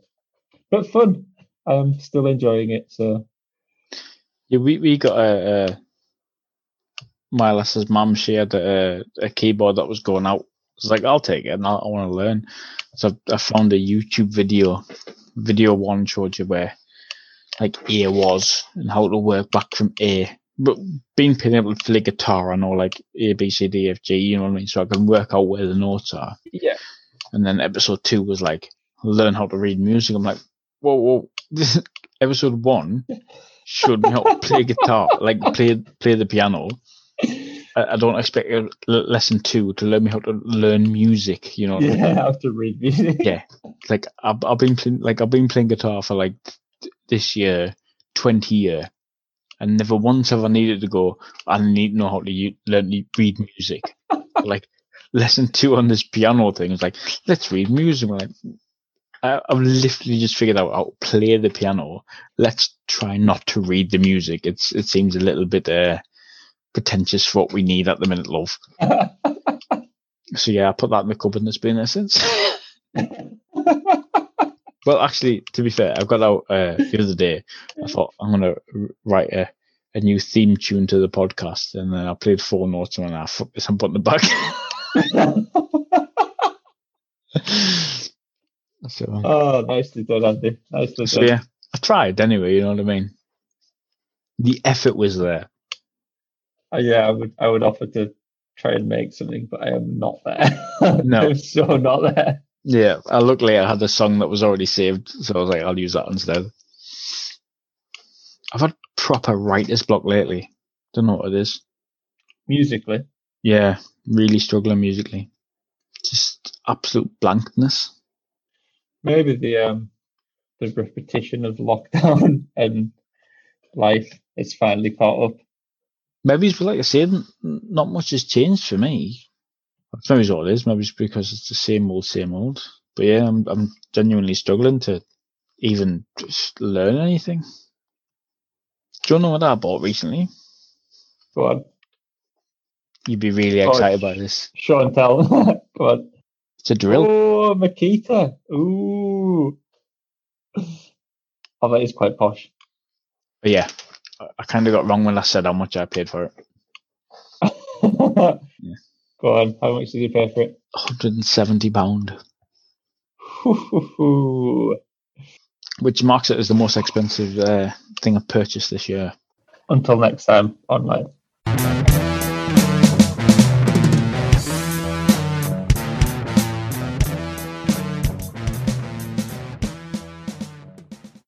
but fun. I'm still enjoying it. So Yeah, we, we got a, a my lass's mum. She had a, a keyboard that was going out. I was like, I'll take it, and I, I want to learn. So I found a YouTube video. Video one showed you where like A was and how to work back from A. But being being able to play guitar, I know like A, B, C, D, F, G. You know what I mean? So I can work out where the notes are. yeah, And then episode two was like learn how to read music. I'm like, whoa, whoa. [laughs] This episode one showed me how to play guitar, like play play the piano. I, I don't expect le- lesson two to learn me how to learn music. You know, yeah, how to read music. Yeah. like I've, I've been playing, like I've been playing guitar for like th- this year, twenty year, and never once have I needed to go. I need to know how to u- learn to read music. [laughs] like lesson two on this piano thing is like, let's read music. We're like, I, I've literally just figured out how to play the piano. Let's try not to read the music. It's it seems a little bit uh, pretentious for what we need at the minute, love. [laughs] So yeah, I put that in the cupboard and it's been there since. [laughs] well, actually, to be fair, I've got out uh, the other day. I thought I'm gonna write a, a new theme tune to the podcast, and then I played four notes and I fuck this, I'm putting it back. [laughs] so, oh, nicely done, Andy. Nicely so done. yeah, I tried anyway. You know what I mean? The effort was there. Uh, yeah, I would I would offer to try and make something, but I am not there. [laughs] No. I'm so not there. Yeah, I luckily I had a song that was already saved, so I was like, I'll use that instead. I've had proper writer's block lately. Don't know what it is. Musically. Yeah, really struggling musically. Just absolute blankness. Maybe the um the repetition of lockdown [laughs] and life is finally caught up. Maybe it's like I said, not much has changed for me. Maybe it's what it is. Maybe it's because it's the same old, same old. But yeah, I'm I'm genuinely struggling to even just learn anything. Do you know what I bought recently? Go on. You'd be really Oh, excited by this. Show and tell. [laughs] Go on. It's a drill. Oh Makita. Ooh. Oh that is quite posh. But yeah, I, I kind of got wrong when I said how much I paid for it. [laughs] Yeah. Go on. How much did you pay for it? 170 pound, which marks it as the most expensive uh, thing I've purchased this year. Until next time online.